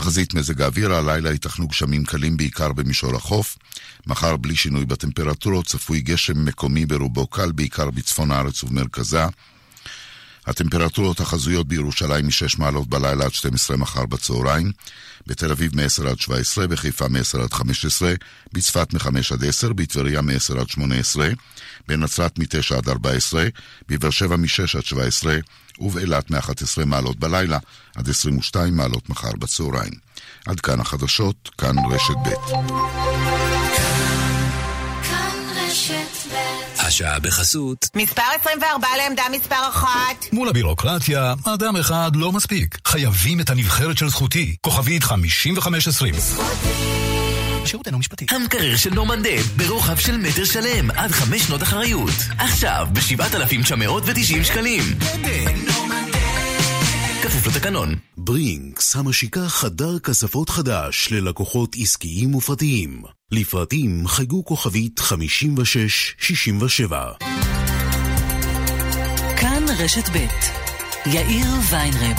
תחזית מזג האוויר, הלילה ייתכנו גשמים קלים בעיקר במישור החוף. מחר בלי שינוי בטמפרטורות, צפוי גשם מקומי ברובו קל, בעיקר בצפון הארץ ובמרכזה. הטמפרטורות החזויות בירושלים מ-6 מעלות בלילה עד 12 מחר בצהריים, בתל אביב מ-10 עד 17, בחיפה מ-10 עד 15, בצפת מ-5 עד 10, בטבריה מ-10 עד 18, בנצרת מ-9 עד 14, בבאר שבע מ-6 עד 17, ובאילת מ-11 מעלות בלילה עד 22 מעלות מחר בצהריים. עד כאן החדשות, כאן רשת ב'. השעה בחסות. מספר 24 לעמדה מספר 1. מול הבירוקרטיה, אדם אחד לא מספיק. חייבים את הנבחרת של זכותי. כוכבית 5520. השירות אינו משפטי. המקרר של נורמנדב ברוחב של מטר שלם עד חמש שנות אחריות. עכשיו ב-7,990 שקלים. כפוף לתקנון. ברינקס המשיקה חדר כספות חדש ללקוחות עסקיים ופרטיים. לפרטים חייגו כוכבית 5667. כאן רשת ב' יאיר ויינרב.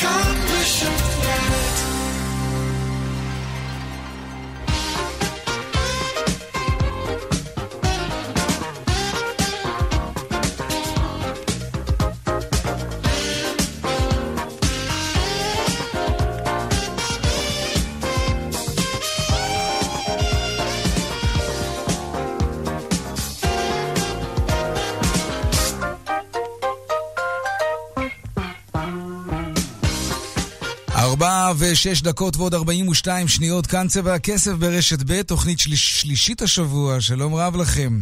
כאן רשת Thank you. ארבע ושש דקות ועוד ארבעים ושתיים שניות, כאן צבע הכסף ברשת ב', תוכנית של... שלישית השבוע, שלום רב לכם.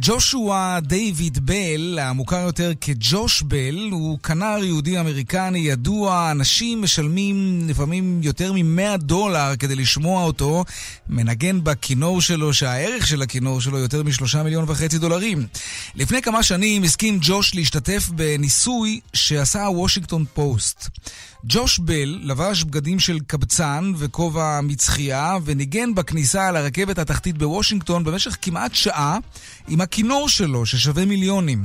ג'ושוע דיוויד בל, המוכר יותר כג'וש בל, הוא כנר יהודי אמריקני ידוע, אנשים משלמים לפעמים יותר מ-100 דולר כדי לשמוע אותו מנגן בכינור שלו, שהערך של הכינור שלו יותר משלושה מיליון וחצי דולרים. לפני כמה שנים הסכים ג'וש להשתתף בניסוי שעשה הוושינגטון פוסט. ג'וש בל לבש בגדים של קבצן וכובע מצחייה וניגן בכניסה לרכבת התחתית בוושינגטון במשך כמעט שעה עם הכינור שלו ששווה מיליונים.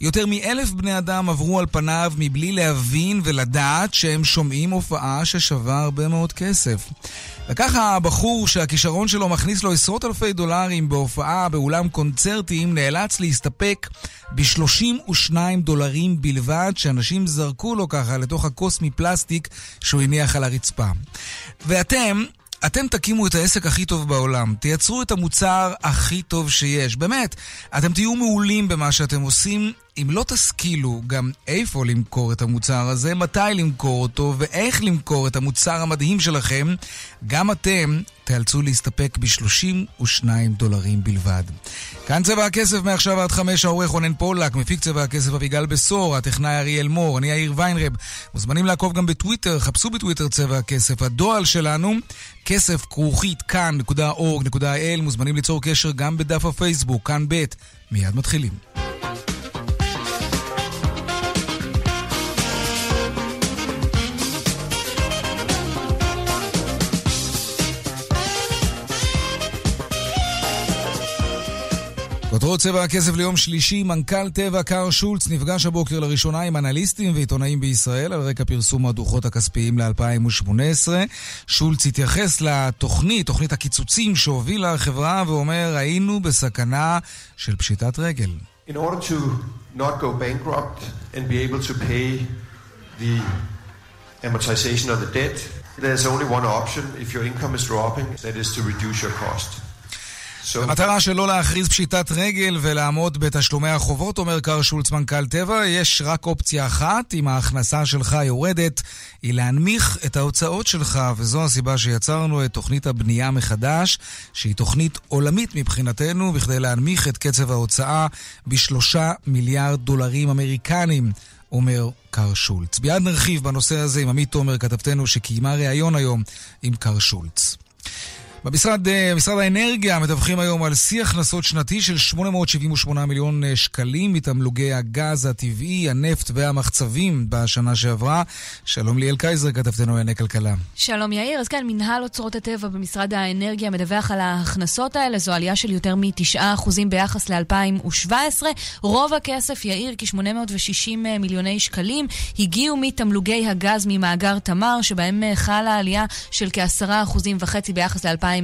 יותר מאלף בני אדם עברו על פניו מבלי להבין ולדעת שהם שומעים הופעה ששווה הרבה מאוד כסף. וככה הבחור שהכישרון שלו מכניס לו עשרות אלפי דולרים בהופעה באולם קונצרטים נאלץ להסתפק ב-32 דולרים בלבד שאנשים זרקו לו ככה לתוך הכוס מפלסטיק שהוא הניח על הרצפה. ואתם, אתם תקימו את העסק הכי טוב בעולם, תייצרו את המוצר הכי טוב שיש. באמת, אתם תהיו מעולים במה שאתם עושים, אם לא תשכילו גם איפה למכור את המוצר הזה, מתי למכור אותו ואיך למכור את המוצר המדהים שלכם, גם אתם תיאלצו להסתפק ב-32 דולרים בלבד. כאן צבע הכסף מעכשיו עד חמש, העורך רונן פולק, מפיק צבע הכסף אביגל בשור, הטכנאי אריאל מור, אני יאיר ויינרב. מוזמנים לעקוב גם בטוויטר, חפשו בטוויטר צבע הכסף. הדואל שלנו, כסף כרוכית כאן.org.il, מוזמנים ליצור קשר גם בדף הפייסבוק, כאן ב', מיד מתחילים. כותרות צבע הכסף ליום שלישי, מנכ"ל טבע קאר שולץ נפגש הבוקר לראשונה עם אנליסטים ועיתונאים בישראל על רקע פרסום הדוחות הכספיים ל-2018. שולץ התייחס לתוכנית, תוכנית הקיצוצים שהובילה החברה, ואומר, היינו בסכנה של פשיטת רגל. In order to not go bankrupt and be able to pay the amortization of the debt, there's only one option if your income is dropping, that is to reduce your cost. המטרה שלא להכריז פשיטת רגל ולעמוד בתשלומי החובות, אומר קר שולץ מנכ"ל טבע, יש רק אופציה אחת, אם ההכנסה שלך יורדת, היא להנמיך את ההוצאות שלך, וזו הסיבה שיצרנו את תוכנית הבנייה מחדש, שהיא תוכנית עולמית מבחינתנו, בכדי להנמיך את קצב ההוצאה בשלושה מיליארד דולרים אמריקנים. אומר קר שולץ. מיד נרחיב בנושא הזה עם עמית תומר, כתבתנו, שקיימה ראיון היום עם קר שולץ. במשרד משרד האנרגיה מדווחים היום על שיא הכנסות שנתי של 878 מיליון שקלים מתמלוגי הגז הטבעי, הנפט והמחצבים בשנה שעברה. שלום ליאל קייזר, כתבתנו לענייני כלכלה. שלום יאיר, אז כן, מנהל אוצרות הטבע במשרד האנרגיה מדווח על ההכנסות האלה, זו עלייה של יותר מ-9% ביחס ל-2017. רוב הכסף, יאיר, כ-860 מיליוני שקלים, הגיעו מתמלוגי הגז ממאגר תמר, שבהם חלה עלייה של כ-10.5% ביחס ל-2017,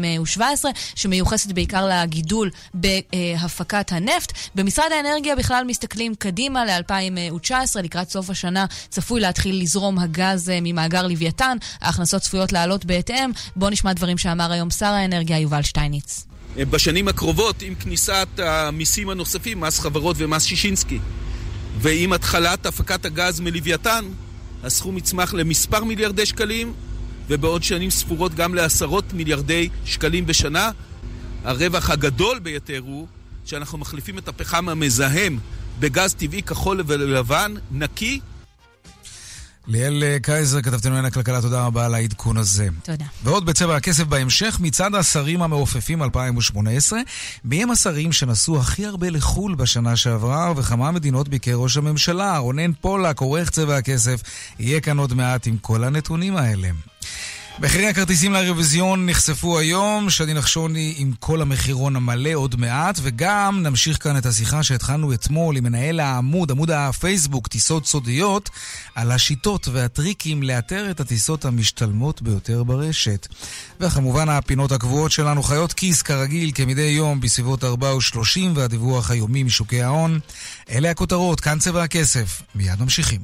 שמיוחסת בעיקר לגידול בהפקת הנפט. במשרד האנרגיה בכלל מסתכלים קדימה ל-2019, לקראת סוף השנה צפוי להתחיל לזרום הגז ממאגר לוויתן, ההכנסות צפויות לעלות בהתאם. בואו נשמע דברים שאמר היום שר האנרגיה יובל שטייניץ. בשנים הקרובות, עם כניסת המיסים הנוספים, מס חברות ומס שישינסקי, ועם התחלת הפקת הגז מלוויתן, הסכום יצמח למספר מיליארדי שקלים, ובעוד שנים ספורות גם לעשרות מיליארדי שקלים בשנה. הרווח הגדול ביותר הוא שאנחנו מחליפים את הפחם המזהם בגז טבעי כחול ולבן, נקי, ליאל קייזר, כתבתנו לענייני הכלכלה, תודה רבה על העדכון הזה. תודה. ועוד בצבע הכסף בהמשך, מצד השרים המעופפים 2018, מי הם השרים שנסעו הכי הרבה לחו"ל בשנה שעברה, ובכמה מדינות ביקר ראש הממשלה? רונן פולק, עורך צבע הכסף, יהיה כאן עוד מעט עם כל הנתונים האלה. מחירי הכרטיסים לאירוויזיון נחשפו היום, שני נחשוני עם כל המחירון המלא עוד מעט, וגם נמשיך כאן את השיחה שהתחלנו אתמול עם מנהל העמוד, עמוד הפייסבוק, טיסות סודיות, על השיטות והטריקים לאתר את הטיסות המשתלמות ביותר ברשת. וכמובן הפינות הקבועות שלנו חיות כיס כרגיל כמדי יום בסביבות 4 ו-30 והדיווח היומי משוקי ההון. אלה הכותרות, כאן צבע הכסף. מיד ממשיכים.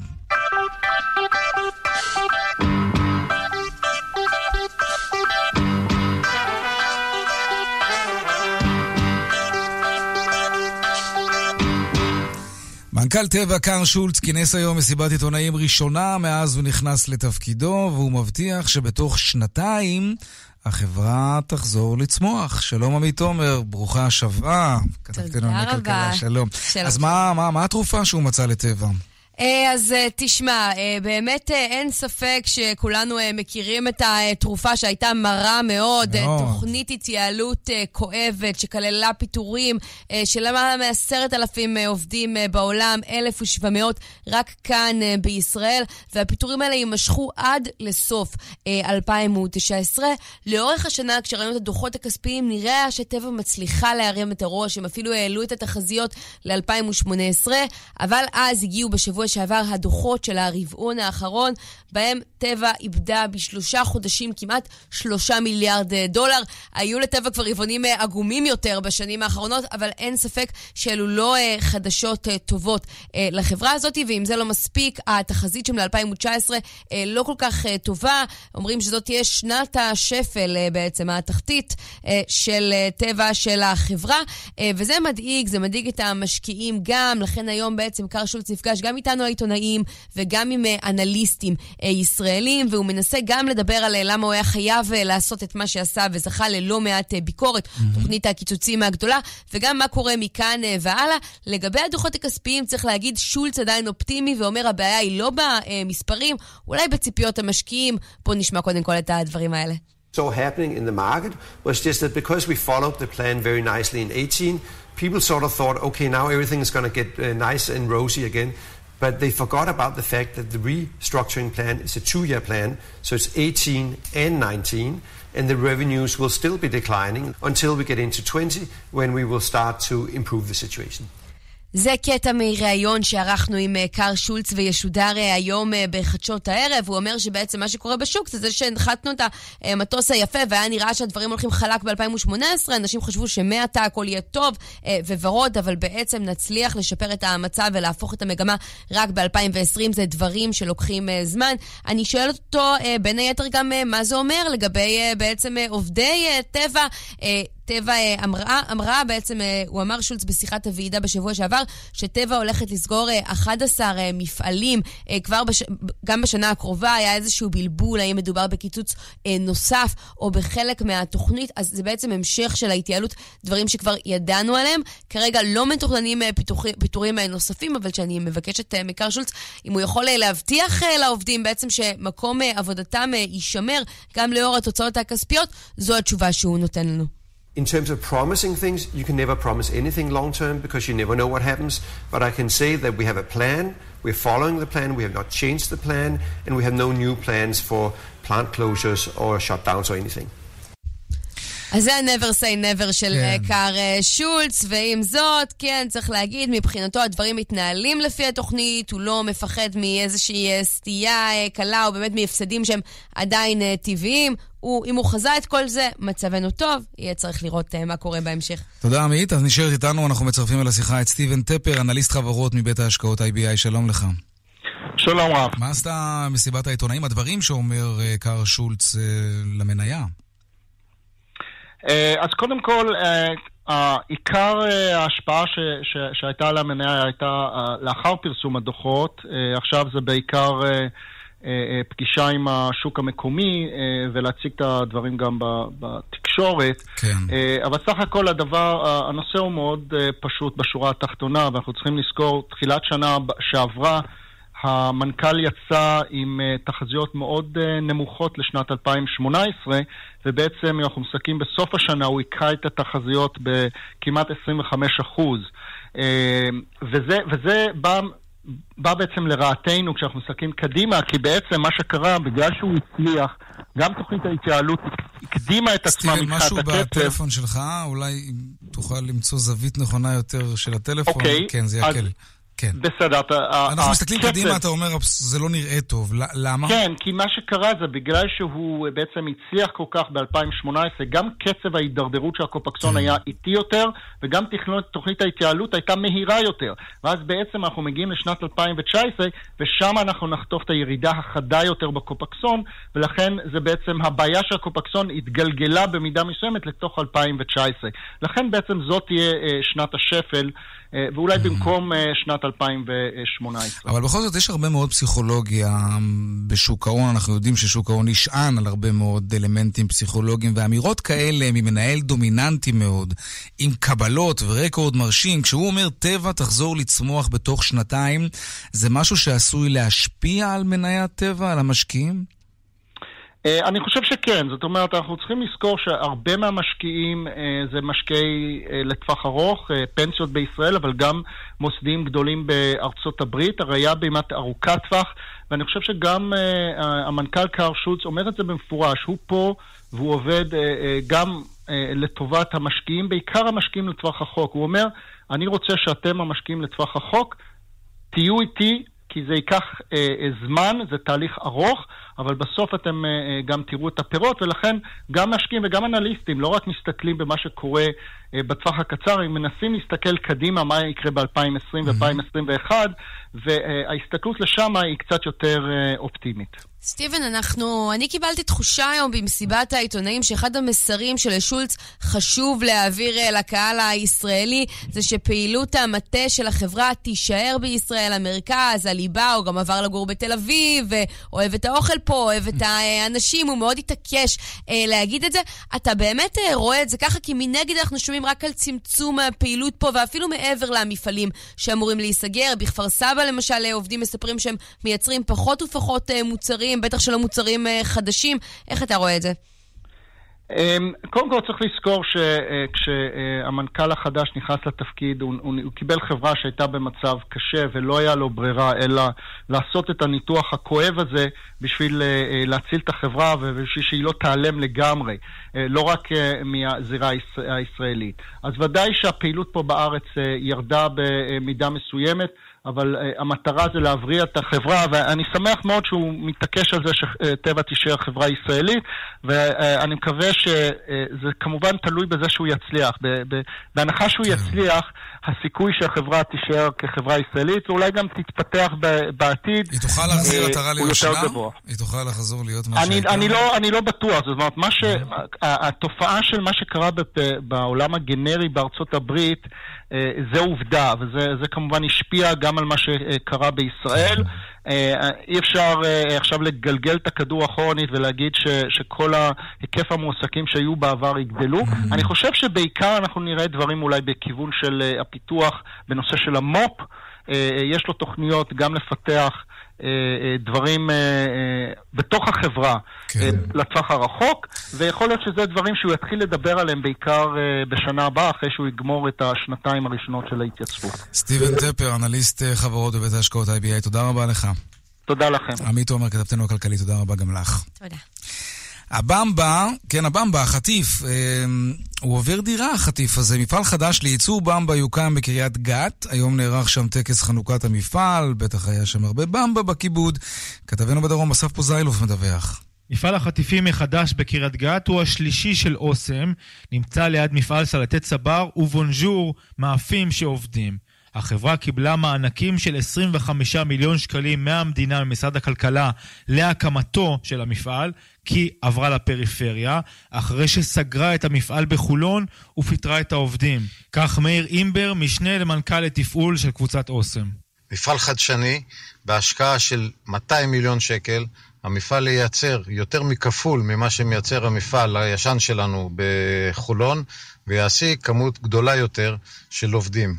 מנכ"ל טבע קאר שולץ כינס היום מסיבת עיתונאים ראשונה מאז הוא נכנס לתפקידו, והוא מבטיח שבתוך שנתיים החברה תחזור לצמוח. שלום עמית תומר, ברוכה השבה. תודה רבה. שלום. שלום. אז מה, מה, מה התרופה שהוא מצא לטבע? אה, אז אה, תשמע, אה, באמת אין ספק שכולנו מכירים את התרופה שהייתה מרה מאוד, no. תוכנית התייעלות כואבת שכללה פיטורים של למעלה מעשרת אלפים עובדים בעולם, 1,700 רק כאן בישראל, והפיטורים האלה יימשכו עד לסוף 2019. לאורך השנה, כשראינו את הדוחות הכספיים, נראה שטבע מצליחה להרים את הראש, הם אפילו העלו את התחזיות ל-2018, אבל אז הגיעו בשבוע שעבר הדוחות של הרבעון האחרון, בהם טבע איבדה בשלושה חודשים כמעט שלושה מיליארד אה, דולר. היו לטבע כבר רבעונים אה, עגומים יותר בשנים האחרונות, אבל אין ספק שאלו לא אה, חדשות טובות לחברה הזאת, ואם זה לא מספיק, התחזית שם ל-2019 לא כל כך טובה. אומרים שזאת תהיה שנת השפל בעצם, התחתית של טבע של החברה, וזה מדאיג, זה מדאיג את המשקיעים גם, לכן היום בעצם קר שולץ נפגש גם איתנו העיתונאים וגם עם אנליסטים ישראלים, והוא מנסה גם לדבר על למה הוא היה חייב לעשות את מה שעשה וזכה ללא מעט ביקורת, mm-hmm. תוכנית הקיצוצים הגדולה, וגם מה קורה מכאן והלאה. לגבי הדוחות הכספיים, צריך להגיד, שולץ עדיין אופטימי ואומר הבעיה היא לא במספרים, אולי בציפיות המשקיעים. בואו נשמע קודם כל את הדברים האלה. saw happening in the market was just that because we followed the plan very nicely in 18, people sort of thought, okay, now everything is going to get uh, nice and rosy again. But they forgot about the fact that the restructuring plan is a two year plan, so it's 18 and 19, and the revenues will still be declining until we get into 20 when we will start to improve the situation. זה קטע מראיון שערכנו עם אה, קאר שולץ וישודר אה, היום אה, בחדשות הערב. הוא אומר שבעצם מה שקורה בשוק זה זה שהנחתנו את המטוס היפה והיה נראה שהדברים הולכים חלק ב-2018. אנשים חשבו שמעתה הכל יהיה טוב וורוד, אבל בעצם נצליח לשפר את המצב ולהפוך את המגמה רק ב-2020. זה דברים שלוקחים זמן. אני שואלת אותו בין היתר גם מה זה אומר לגבי בעצם עובדי טבע. טבע אמרה, אמרה בעצם, הוא אמר שולץ בשיחת הוועידה בשבוע שעבר, שטבע הולכת לסגור 11 מפעלים כבר, בש... גם בשנה הקרובה, היה איזשהו בלבול, האם מדובר בקיצוץ נוסף או בחלק מהתוכנית, אז זה בעצם המשך של ההתייעלות, דברים שכבר ידענו עליהם. כרגע לא מתוכננים פיטורים נוספים, אבל שאני מבקשת מקר שולץ, אם הוא יכול להבטיח לעובדים בעצם שמקום עבודתם יישמר, גם לאור התוצאות הכספיות, זו התשובה שהוא נותן לנו. In terms of promising things, you can never promise anything long term because you never know what happens. But I can say that we have a plan, we're following the plan, we have not changed the plan, and we have no new plans for plant closures or shutdowns or anything. אז זה ה-never say never של כן. קאר שולץ, ועם זאת, כן, צריך להגיד, מבחינתו הדברים מתנהלים לפי התוכנית, הוא לא מפחד מאיזושהי סטייה קלה, או באמת מהפסדים שהם עדיין טבעיים. הוא, אם הוא חזה את כל זה, מצבנו טוב, יהיה צריך לראות uh, מה קורה בהמשך. תודה, עמית. אז נשארת איתנו, אנחנו מצרפים אל השיחה את סטיבן טפר, אנליסט חברות מבית ההשקעות IBI. שלום לך. שלום רב. מה עשתה מסיבת העיתונאים? הדברים שאומר uh, קאר שולץ uh, למניה. אה, אז קודם כל, אה, עיקר אה, ההשפעה ש, ש, שהייתה על המניה הייתה לאחר פרסום הדוחות. עכשיו זה בעיקר פגישה עם השוק המקומי ולהציג את הדברים גם בתקשורת. כן. אבל סך הכל הדבר, הנושא הוא מאוד פשוט בשורה התחתונה, ואנחנו צריכים לזכור, תחילת שנה שעברה המנכ"ל יצא עם תחזיות מאוד נמוכות לשנת 2018, ובעצם, אם אנחנו מסתכלים בסוף השנה, הוא היכה את התחזיות בכמעט 25 אחוז. Uh, וזה, וזה בא, בא בעצם לרעתנו כשאנחנו מסתכלים קדימה, כי בעצם מה שקרה, בגלל שהוא הצליח, גם תוכנית ההתייעלות הקדימה את עצמה מבחינת הקצב. משהו בטלפון שלך, אולי תוכל למצוא זווית נכונה יותר של הטלפון, אוקיי, כן, זה יקל. אז... כן. בסדר. אנחנו מסתכלים קדימה, אתה אומר, זה לא נראה טוב. למה? כן, כי מה שקרה זה בגלל שהוא בעצם הצליח כל כך ב-2018, גם קצב ההידרדרות של הקופקסון כן. היה איטי יותר, וגם תוכנית ההתייעלות הייתה מהירה יותר. ואז בעצם אנחנו מגיעים לשנת 2019, ושם אנחנו נחטוף את הירידה החדה יותר בקופקסון, ולכן זה בעצם הבעיה של הקופקסון התגלגלה במידה מסוימת לתוך 2019. לכן בעצם זאת תהיה אה, שנת השפל. אה, ואולי. במקום אה, שנת 2018. אבל בכל זאת יש הרבה מאוד פסיכולוגיה בשוק ההון, אנחנו יודעים ששוק ההון נשען על הרבה מאוד אלמנטים פסיכולוגיים, ואמירות כאלה ממנהל דומיננטי מאוד, עם קבלות ורקורד מרשים, כשהוא אומר טבע תחזור לצמוח בתוך שנתיים, זה משהו שעשוי להשפיע על מניית טבע, על המשקיעים? אה, אני חושב שכן, זאת אומרת, אנחנו צריכים לזכור שהרבה מהמשקיעים אה, זה משקיעי אה, לטווח ארוך, פנסיות בישראל, אבל גם מוסדיים גדולים בארצות הברית, הראייה באמת ארוכת טווח, ואני חושב שגם המנכ"ל קאר שולץ אומר את זה במפורש, הוא פה והוא עובד גם לטובת המשקיעים, בעיקר המשקיעים לטווח החוק. הוא אומר, אני רוצה שאתם המשקיעים לטווח החוק, תהיו איתי, כי זה ייקח זמן, זה תהליך ארוך. אבל בסוף אתם אה, אה, גם תראו את הפירות, ולכן גם משקיעים וגם אנליסטים לא רק מסתכלים במה שקורה אה, בטווח הקצר, הם מנסים להסתכל קדימה מה יקרה ב-2020 ו-2021, וההסתכלות לשם היא קצת יותר אופטימית. סטיבן, אנחנו... אני קיבלתי תחושה היום במסיבת העיתונאים שאחד המסרים שלשולץ חשוב להעביר אה, לקהל הישראלי זה שפעילות המטה של החברה תישאר בישראל, המרכז, הליבה, הוא גם עבר לגור בתל אביב, אוהב את האוכל פה, אוהב את האנשים, הוא מאוד התעקש אה, להגיד את זה. אתה באמת אה, רואה את זה ככה? כי מנגד אנחנו שומעים רק על צמצום הפעילות פה, ואפילו מעבר למפעלים שאמורים להיסגר. בכפר סבא למשל, עובדים מספרים שהם מייצרים פחות ופחות מוצרים. מוצרים, בטח שלא מוצרים אה, חדשים. איך אתה רואה את זה? אמ, קודם כל צריך לזכור שכשהמנכ"ל החדש נכנס לתפקיד, הוא, הוא, הוא קיבל חברה שהייתה במצב קשה ולא היה לו ברירה אלא לעשות את הניתוח הכואב הזה בשביל אה, להציל את החברה ובשביל שהיא לא תיעלם לגמרי, אה, לא רק מהזירה הישראלית. אז ודאי שהפעילות פה בארץ ירדה במידה מסוימת. אבל uh, המטרה זה להבריא את החברה, ואני שמח מאוד שהוא מתעקש על זה שטבע תישאר חברה ישראלית, ואני מקווה שזה כמובן תלוי בזה שהוא יצליח. בהנחה שהוא כן. יצליח, הסיכוי שהחברה תישאר כחברה ישראלית, ואולי גם תתפתח בעתיד, היא תוכל להחזיר עטרה ליושנה? היא תוכל לחזור להיות מה שהייתה? אני, לא, אני לא בטוח, זאת אומרת, ש... התופעה של מה שקרה בעולם הגנרי בארצות הברית, אה, זה עובדה, וזה כמובן השפיע גם על מה שקרה בישראל. אה, אי אפשר אה, עכשיו לגלגל את הכדור אחורנית ולהגיד ש, שכל היקף המועסקים שהיו בעבר יגדלו. אני חושב שבעיקר אנחנו נראה דברים אולי בכיוון של הפיתוח בנושא של המו"פ. יש לו תוכניות גם לפתח אה, אה, דברים אה, בתוך החברה כן. לטווח הרחוק, ויכול להיות שזה דברים שהוא יתחיל לדבר עליהם בעיקר בשנה הבאה, אחרי שהוא יגמור את השנתיים הראשונות של ההתייצבות. סטיבן טפר, אנליסט חברות בבית ההשקעות IBA, תודה רבה לך. תודה לכם. עמית עומר, כתבתנו הכלכלית, תודה רבה גם לך. תודה. הבמבה, כן, הבמבה, החטיף, אה, הוא עובר דירה, החטיף הזה. מפעל חדש לייצור במבה יוקם בקריית גת. היום נערך שם טקס חנוכת המפעל, בטח היה שם הרבה במבה בכיבוד. כתבנו בדרום, אסף פוזיילוף מדווח. מפעל החטיפים מחדש בקריית גת הוא השלישי של אוסם, נמצא ליד מפעל סלטי צבר ובונז'ור, מאפים שעובדים. החברה קיבלה מענקים של 25 מיליון שקלים מהמדינה ממשרד הכלכלה להקמתו של המפעל, כי עברה לפריפריה, אחרי שסגרה את המפעל בחולון ופיטרה את העובדים. כך מאיר אימבר, משנה למנכ"ל לתפעול של קבוצת אוסם. מפעל חדשני, בהשקעה של 200 מיליון שקל, המפעל ייצר יותר מכפול ממה שמייצר המפעל הישן שלנו בחולון, ויעסיק כמות גדולה יותר של עובדים.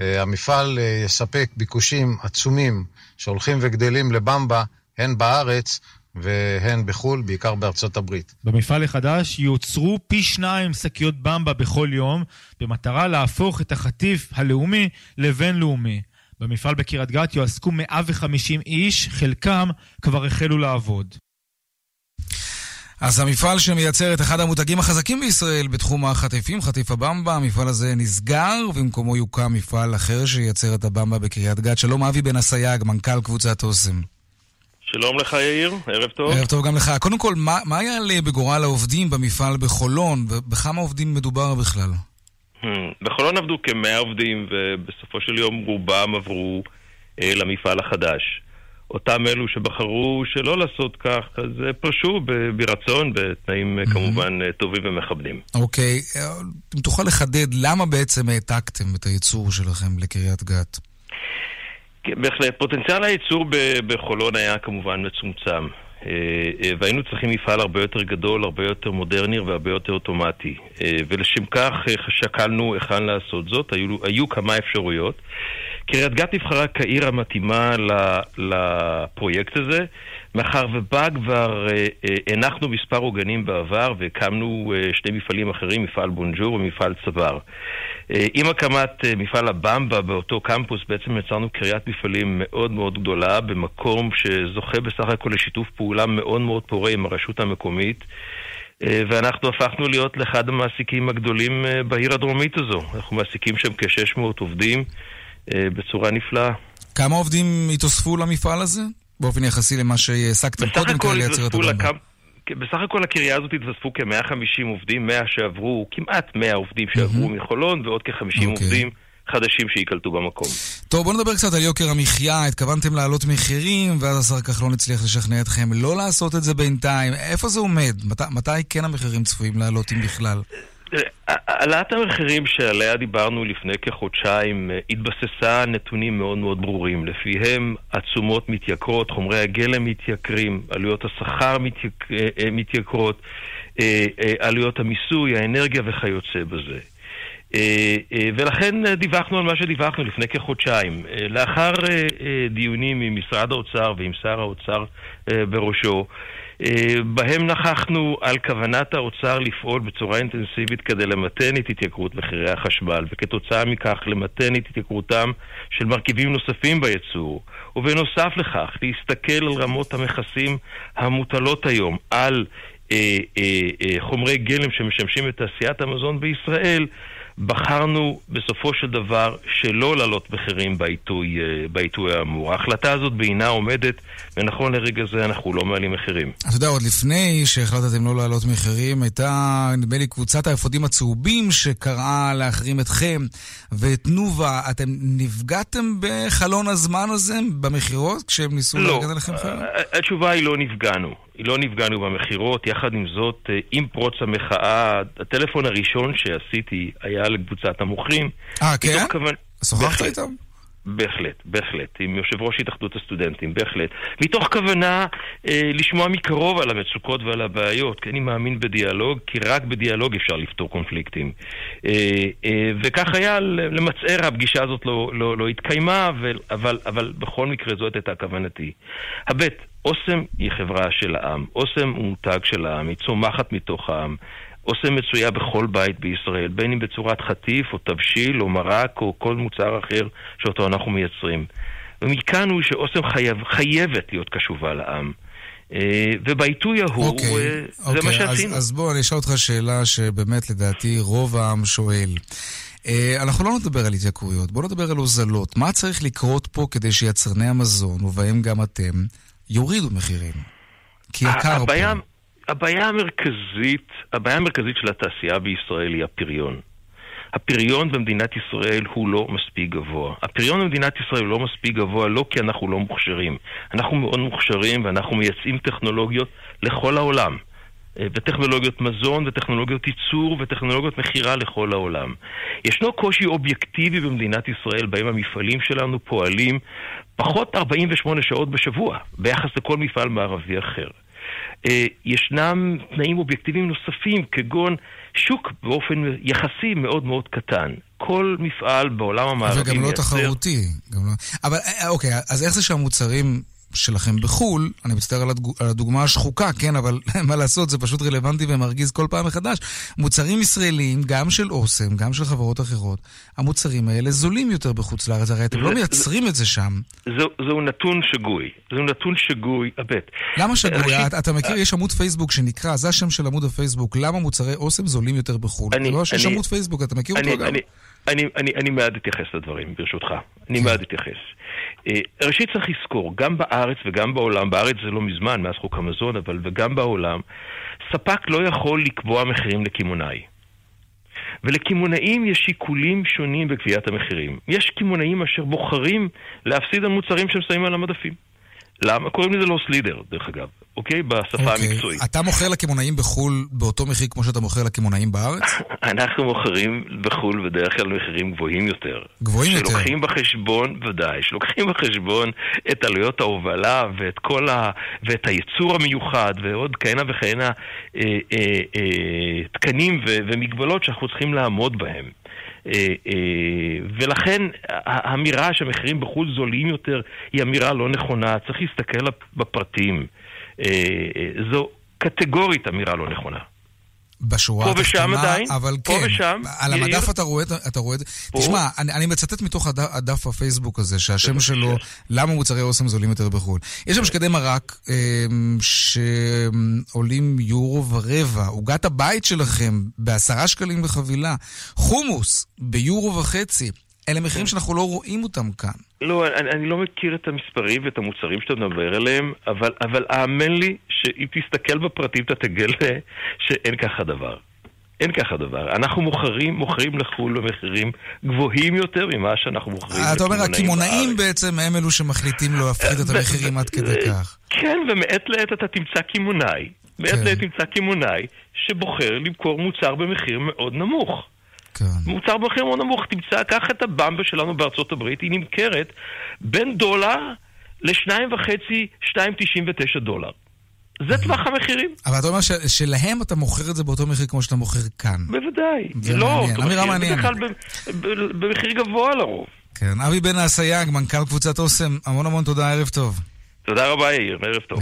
אה, המפעל אה, יספק ביקושים עצומים שהולכים וגדלים לבמבה, הן בארץ והן בחו"ל, בעיקר בארצות הברית. במפעל החדש יוצרו פי שניים שקיות במבה בכל יום, במטרה להפוך את החטיף הלאומי לבינלאומי. במפעל בקריית גת יועסקו 150 איש, חלקם כבר החלו לעבוד. אז המפעל שמייצר את אחד המותגים החזקים בישראל בתחום החטיפים, חטיף הבמבה, המפעל הזה נסגר, ובמקומו יוקם מפעל אחר שייצר את הבמבה בקריית גת. שלום אבי בן אסייג, מנכ"ל קבוצת אוסם. שלום לך יאיר, ערב טוב. ערב טוב גם לך. קודם כל, מה, מה יעלה בגורל העובדים במפעל בחולון? ובכמה עובדים מדובר בכלל? Hmm, בחולון עבדו כמאה עובדים, ובסופו של יום רובם עברו אה, למפעל החדש. אותם אלו שבחרו שלא לעשות כך, אז פרשו ברצון, בתנאים mm-hmm. כמובן אה, טובים ומכבדים. אוקיי, okay. אם תוכל לחדד, למה בעצם העתקתם את הייצור שלכם לקריית גת? בהחלט. פוטנציאל הייצור בחולון היה כמובן מצומצם. אה, אה, והיינו צריכים מפעל הרבה יותר גדול, הרבה יותר מודרני והרבה יותר אוטומטי. ולשם כך שקלנו היכן לעשות זאת, היו, היו כמה אפשרויות. קריית גת נבחרה כעיר המתאימה לפרויקט הזה, מאחר ובה כבר אה, אה, הנחנו מספר עוגנים בעבר והקמנו אה, שני מפעלים אחרים, מפעל בונג'ור ומפעל צבר. עם הקמת מפעל הבמבה באותו קמפוס בעצם יצרנו קריית מפעלים מאוד מאוד גדולה במקום שזוכה בסך הכל לשיתוף פעולה מאוד מאוד פורה עם הרשות המקומית. ואנחנו הפכנו להיות לאחד המעסיקים הגדולים בעיר הדרומית הזו. אנחנו מעסיקים שם כ-600 עובדים. בצורה נפלאה. כמה עובדים התאספו למפעל הזה? באופן יחסי למה שהעסקתם קודם כדי לייצר את הבמה. בסך הכל הקריה הזאת התווספו כ-150 עובדים, 100 שעברו, כמעט 100 עובדים שעברו mm-hmm. מחולון, ועוד כ-50 okay. אוקיי. עובדים חדשים שייקלטו במקום. טוב, בואו נדבר קצת על יוקר המחיה. התכוונתם להעלות מחירים, ואז השר כחלון הצליח לשכנע אתכם לא לעשות את זה בינתיים. איפה זה עומד? מת, מתי כן המחירים צפויים לעלות, אם בכלל? העלאת המחירים שעליה דיברנו לפני כחודשיים אה, התבססה על נתונים מאוד מאוד ברורים. לפיהם התשומות מתייקרות, חומרי הגלם מתייקרים, עלויות השכר מתיק... אה, אה, מתייקרות, עלויות המיסוי, האנרגיה וכיוצא בזה. ולכן דיווחנו על מה שדיווחנו לפני כחודשיים. לאחר דיונים עם משרד האוצר ועם שר האוצר בראשו, אה, בהם נכחנו על כוונת האוצר לפעול בצורה אינטנסיבית כדי למתן את התייקרות מחירי החשמל, וכתוצאה מכך למתן את התייקרותם של מרכיבים נוספים בייצור, ובנוסף לכך להסתכל על רמות המכסים המוטלות היום על אה, אה, אה, חומרי גלם שמשמשים את תעשיית המזון בישראל, בחרנו בסופו של דבר שלא להעלות מחירים בעיתוי, אה, בעיתוי האמור. ההחלטה הזאת בעינה עומדת, ונכון לרגע זה אנחנו לא מעלים מחירים. אתה יודע, עוד לפני שהחלטתם לא להעלות מחירים, הייתה, נדמה לי, קבוצת האפודים הצהובים שקראה להחרים אתכם ואת תנובה. אתם נפגעתם בחלון הזמן הזה, במכירות, כשהם ניסו לא, להגן עליכם חרם? התשובה היא לא נפגענו. לא נפגענו במכירות, יחד עם זאת, אה, עם פרוץ המחאה, הטלפון הראשון שעשיתי היה לקבוצת המוכרים. אה, כן? כוון... שוחחת איתם? בהחלט, בהחלט, עם יושב ראש התאחדות הסטודנטים, בהחלט. מתוך כוונה אה, לשמוע מקרוב על המצוקות ועל הבעיות, כי אני מאמין בדיאלוג, כי רק בדיאלוג אפשר לפתור קונפליקטים. אה, אה, וכך היה, למצער, הפגישה הזאת לא, לא, לא התקיימה, אבל, אבל, אבל בכל מקרה זאת הייתה כוונתי. הבט, אוסם היא חברה של העם, אוסם הוא מותג של העם, היא צומחת מתוך העם. אוסם מצויה בכל בית בישראל, בין אם בצורת חטיף או תבשיל או מרק או כל מוצר אחר שאותו אנחנו מייצרים. ומכאן הוא שאוסם חייב, חייבת להיות קשובה לעם. אה, ובעיתוי ההוא, אוקיי, זה אוקיי, מה שעשינו. אז, אז בוא, אני אשאל אותך שאלה שבאמת לדעתי רוב העם שואל. Uh, אנחנו לא נדבר על התייקרויות, בואו נדבר על הוזלות. מה צריך לקרות פה כדי שיצרני המזון, ובהם גם אתם, יורידו מחירים? כי יקר הבעיה, פה. הבעיה המרכזית, הבעיה המרכזית של התעשייה בישראל היא הפריון. הפריון במדינת ישראל הוא לא מספיק גבוה. הפריון במדינת ישראל הוא לא מספיק גבוה לא כי אנחנו לא מוכשרים. אנחנו מאוד מוכשרים ואנחנו מייצאים טכנולוגיות לכל העולם. אה, וטכנולוגיות מזון וטכנולוגיות ייצור וטכנולוגיות מכירה לכל העולם. ישנו קושי אובייקטיבי במדינת ישראל בהם המפעלים שלנו פועלים פחות 48 שעות בשבוע ביחס לכל מפעל מערבי אחר. אה, ישנם תנאים אובייקטיביים נוספים, כגון שוק באופן יחסי מאוד מאוד קטן. כל מפעל בעולם המערבי מייצר... וגם לא תחרותי. גם לא... אבל אה, אוקיי, אז איך זה שהמוצרים שלכם בחו"ל, אני מצטער על, הדוג... על הדוגמה השחוקה, כן, אבל מה לעשות, זה פשוט רלוונטי ומרגיז כל פעם מחדש. מוצרים ישראליים, גם של אוסם, גם של חברות אחרות, המוצרים האלה זולים יותר בחוץ לארץ, הרי אתם לא זה, לא מייצרים זה, את זה שם. זהו, זהו נתון שגוי, זהו נתון שגוי, הבט. למה שגוי? ראשית, אתה מכיר, יש עמוד פייסבוק שנקרא, זה השם של עמוד הפייסבוק, למה מוצרי אוסם זולים יותר בחו"ל? אני, לא שיש עמוד פייסבוק, אתה מכיר אני, אותו אני, גם? אני, אני, אני מיד אתייחס לדברים, ברשותך. אני מיד אתייחס. אה, ראשית צריך לזכור, גם בארץ וגם בעולם, בארץ זה לא מזמן, מאז חוק המזון, אבל וגם בעולם, ספק לא יכול לקבוע מחירים לקמעונאי. ולקמעונאים יש שיקולים שונים בקביעת המחירים. יש קמעונאים אשר בוחרים להפסיד על מוצרים שהם שמים על המדפים. למה? קוראים לזה לוס לידר, דרך אגב, אוקיי? בשפה אוקיי. המקצועית. אתה מוכר לקמעונאים בחו"ל באותו מחיר כמו שאתה מוכר לקמעונאים בארץ? אנחנו מוכרים בחו"ל בדרך כלל מחירים גבוהים יותר. גבוהים יותר? שלוקחים בחשבון, ודאי, שלוקחים בחשבון את עלויות ההובלה ואת כל ה... ואת הייצור המיוחד ועוד כהנה וכהנה אה, אה, אה, תקנים ו... ומגבלות שאנחנו צריכים לעמוד בהם. אה, אה, ולכן האמירה שהמחירים בחו"ל זולים יותר היא אמירה לא נכונה, צריך להסתכל בפרטים. אה, זו קטגורית אמירה לא נכונה. בשורה התחתונה, פה ושם עדיין, אבל פה כן, ושם. על המדף אתה רואה, אתה רואה את זה. תשמע, אני, אני מצטט מתוך הדף, הדף הפייסבוק הזה, שהשם שלו, למה מוצרי אוסם זולים יותר בחו"ל. יש שם שקדי מרק אמ, שעולים יורו ורבע, עוגת הבית שלכם בעשרה שקלים בחבילה, חומוס ביורו וחצי. אלה מחירים שאנחנו לא רואים אותם כאן. לא, אני, אני לא מכיר את המספרים ואת המוצרים שאתה מדבר עליהם, אבל, אבל האמן לי שאם תסתכל בפרטים אתה תגלה שאין ככה דבר. אין ככה דבר. אנחנו מוכרים, מוכרים לחו"ל במחירים גבוהים יותר ממה שאנחנו מוכרים לקמעונאים אתה אומר, הקמעונאים בעצם הם אלו שמחליטים להפחית את המחירים עד כדי כך. כן, ומעת לעת אתה תמצא קמעונאי, מעת כן. לעת תמצא קמעונאי שבוחר למכור מוצר במחיר מאוד נמוך. כן. מוצר במחיר מאוד נמוך. תמצא, קח את הבמבה שלנו בארצות הברית, היא נמכרת בין דולר לשניים וחצי, שתיים תשעים ותשע דולר. זה טווח המחירים. אבל אתה אומר שלהם אתה מוכר את זה באותו מחיר כמו שאתה מוכר כאן. בוודאי. זה לא, מעניין, אמירה מעניינת. בדרך כלל במחיר גבוה לרוב. כן, אבי בן אסייג, מנכ"ל קבוצת אוסם, המון המון תודה, ערב טוב. תודה רבה, יאיר, ערב טוב.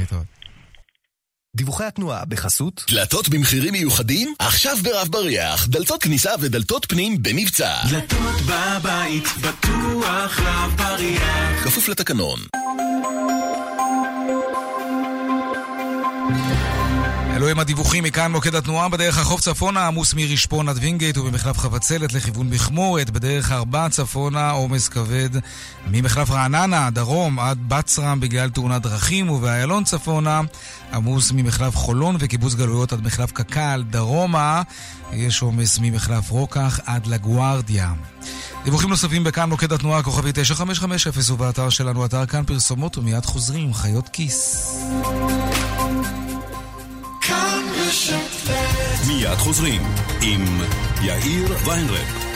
דיווחי התנועה בחסות דלתות במחירים מיוחדים? עכשיו ברב בריח. דלתות כניסה ודלתות פנים במבצע. דלתות בבית בטוח רב בריח. כפוף לתקנון אלו הם הדיווחים מכאן מוקד התנועה בדרך החוף צפונה, עמוס מרשפון עד וינגייט ובמחלף חבצלת לכיוון מכמורת, בדרך ארבע צפונה עומס כבד ממחלף רעננה, דרום עד בצרם בגלל תאונת דרכים ובאיילון צפונה עמוס ממחלף חולון וקיבוץ גלויות עד מחלף קק"ל, דרומה יש עומס ממחלף רוקח עד לגוארדיה. דיווחים נוספים בכאן מוקד התנועה הכוכבי 9550 ובאתר שלנו, אתר כאן פרסומות ומיד חוזרים, חיות כיס. מיד חוזרים עם יאיר ויינרב.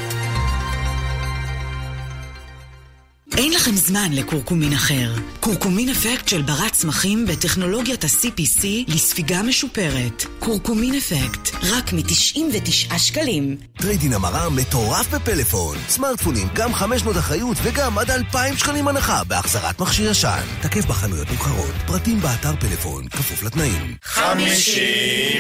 אין לכם זמן לקורקומין אחר. קורקומין אפקט של ברא צמחים בטכנולוגיית ה-CPC לספיגה משופרת. קורקומין אפקט, רק מ-99 שקלים. trade-in המרה מטורף בפלאפון. סמארטפונים, גם 500 אחריות וגם עד 2,000 שקלים הנחה בהחזרת מכשיר ישן. תקף בחנויות נבחרות, פרטים באתר פלאפון, כפוף לתנאים. 50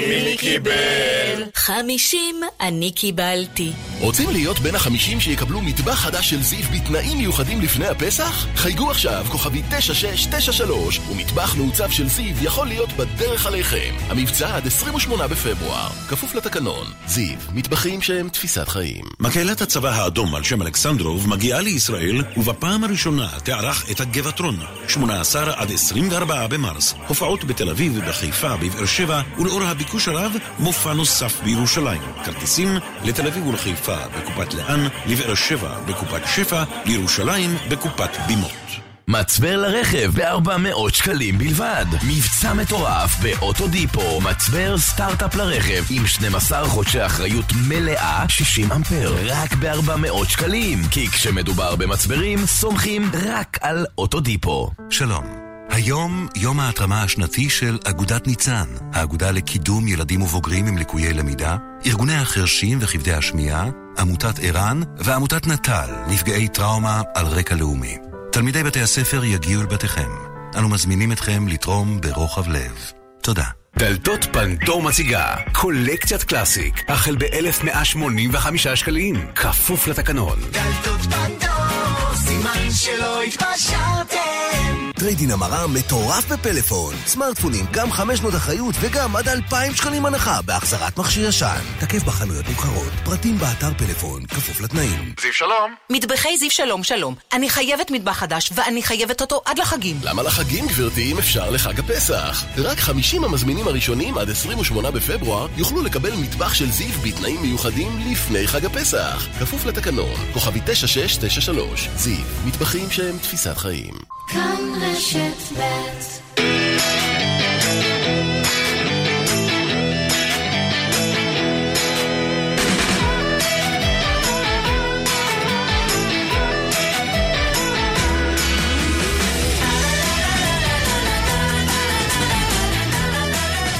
מי קיבל? 50 אני קיבלתי. רוצים להיות בין החמישים שיקבלו מטבח חדש של זיו בתנאים מיוחדים לפני הפסח? חייגו עכשיו, כוכבי 9693, ומטבח מעוצב של זיו יכול להיות בדרך עליכם. המבצע עד 28 בפברואר, כפוף לתקנון. זיו, מטבחים שהם תפיסת חיים. מקהלת הצבא האדום על שם אלכסנדרוב מגיעה לישראל, ובפעם הראשונה תערך את הגבעטרון, 18 עד 24 במרס. הופעות בתל אביב, בחיפה, בבאר שבע, ולאור הביקוש הרב, מופע נוסף בירושלים. כרטיסים לתל אביב ולחיפה בקופת לאן, לבאר שבע בקופת שפע, לירושלים בקופת בימות. מצבר לרכב ב-400 שקלים בלבד. מבצע מטורף באוטודיפו, מצבר סטארט-אפ לרכב עם 12 חודשי אחריות מלאה, 60 אמפר, רק ב-400 שקלים. כי כשמדובר במצברים, סומכים רק על אוטודיפו. שלום. היום יום ההתרמה השנתי של אגודת ניצן, האגודה לקידום ילדים ובוגרים עם ליקויי למידה, ארגוני החרשים וכבדי השמיעה, עמותת ער"ן ועמותת נט"ל, נפגעי טראומה על רקע לאומי. תלמידי בתי הספר יגיעו לבתיכם. אנו מזמינים אתכם לתרום ברוחב לב. תודה. דלתות פנדור מציגה קולקציית קלאסיק החל ב-1185 שקלים כפוף לתקנון דלתות פנדור, סימן שלא התפשרתם. trade-in המרה מטורף בפלאפון. סמארטפונים, גם 500 אחריות וגם עד 2,000 שקלים הנחה בהחזרת מכשיר ישן. תקף בחנויות נבחרות, פרטים באתר פלאפון, כפוף לתנאים. זיו שלום מטבחי זיו שלום שלום. אני חייבת מטבח חדש, ואני חייבת אותו עד לחגים. למה לחגים גברתי אם אפשר לחג הפסח? רק 50 המזמינים הראשונים עד 28 בפברואר יוכלו לקבל מטבח של זיו בתנאים מיוחדים לפני חג הפסח כפוף לתקנון, כוכבית 9693 זיו, מטבחים שהם תפיסת חיים כאן shipment.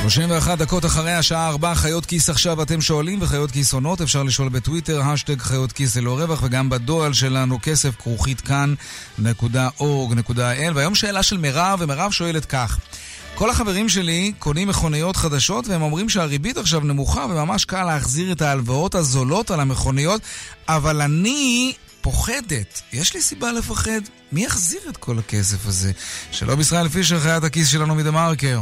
31 דקות אחרי השעה 4, חיות כיס עכשיו אתם שואלים וחיות כיס עונות, אפשר לשאול בטוויטר, השטג חיות כיס ללא רווח וגם בדואל שלנו כסף כרוכית כאן.org.il והיום שאלה של מירב, ומירב שואלת כך: כל החברים שלי קונים מכוניות חדשות והם אומרים שהריבית עכשיו נמוכה וממש קל להחזיר את ההלוואות הזולות על המכוניות, אבל אני פוחדת. יש לי סיבה לפחד. מי יחזיר את כל הכסף הזה? שלום ישראל פישר, חיית הכיס שלנו מדה מרקר.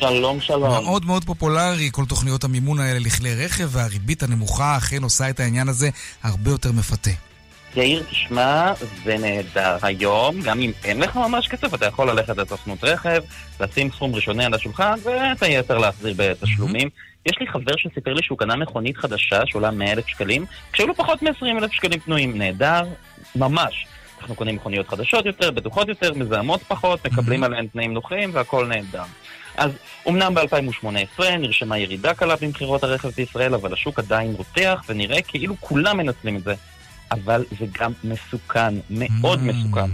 שלום, שלום. מאוד מאוד פופולרי, כל תוכניות המימון האלה לכלי רכב, והריבית הנמוכה אכן עושה את העניין הזה הרבה יותר מפתה. יאיר, תשמע, זה נהדר. היום, גם אם אין לך ממש כסף, אתה יכול ללכת לסוכנות רכב, לשים סכום ראשוני על השולחן, ואת היתר להחזיר בתשלומים. יש לי חבר שסיפר לי שהוא קנה מכונית חדשה שעולה 100,000 שקלים, כשהיו לו פחות מ-20,000 שקלים פנויים. נהדר, ממש. אנחנו קונים מכוניות חדשות יותר, בטוחות יותר, מזהמות פחות, מקבלים עליהן תנאים נוחים והכל נהדר. אז אמנם ב-2018 נרשמה ירידה קלה במכירות הרכב בישראל, אבל השוק עדיין רותח ונראה כאילו כולם מנצלים את זה. אבל זה גם מסוכן, מאוד מסוכן.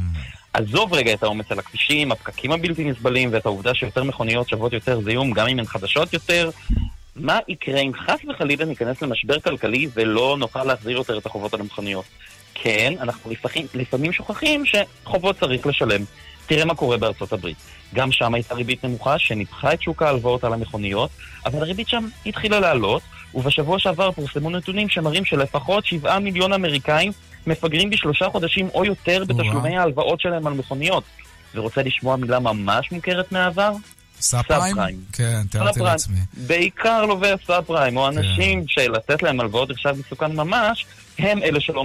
עזוב רגע את העומס על הכבישים, הפקקים הבלתי נסבלים ואת העובדה שיותר מכוניות שוות יותר זיהום, גם אם הן חדשות יותר. מה יקרה אם חס וחלילה ניכנס למשבר כלכלי ולא נוכל להחזיר יותר את החובות על המכוניות? כן, אנחנו לפעמים, לפעמים שוכחים שחובות צריך לשלם. תראה מה קורה בארצות הברית. גם שם הייתה ריבית נמוכה שניפחה את שוק ההלוואות על המכוניות, אבל הריבית שם התחילה לעלות, ובשבוע שעבר פורסמו נתונים שמראים שלפחות 7 מיליון אמריקאים מפגרים בשלושה חודשים או יותר בתשלומי ההלוואות שלהם על מכוניות. ורוצה לשמוע מילה ממש מוכרת מהעבר? סאב פריים? כן, תיארתי לעצמי. בעיקר לווי הסאב פריים, או אנשים שלתת להם הלוואות נחשב מסוכן ממש, הם אלה שלא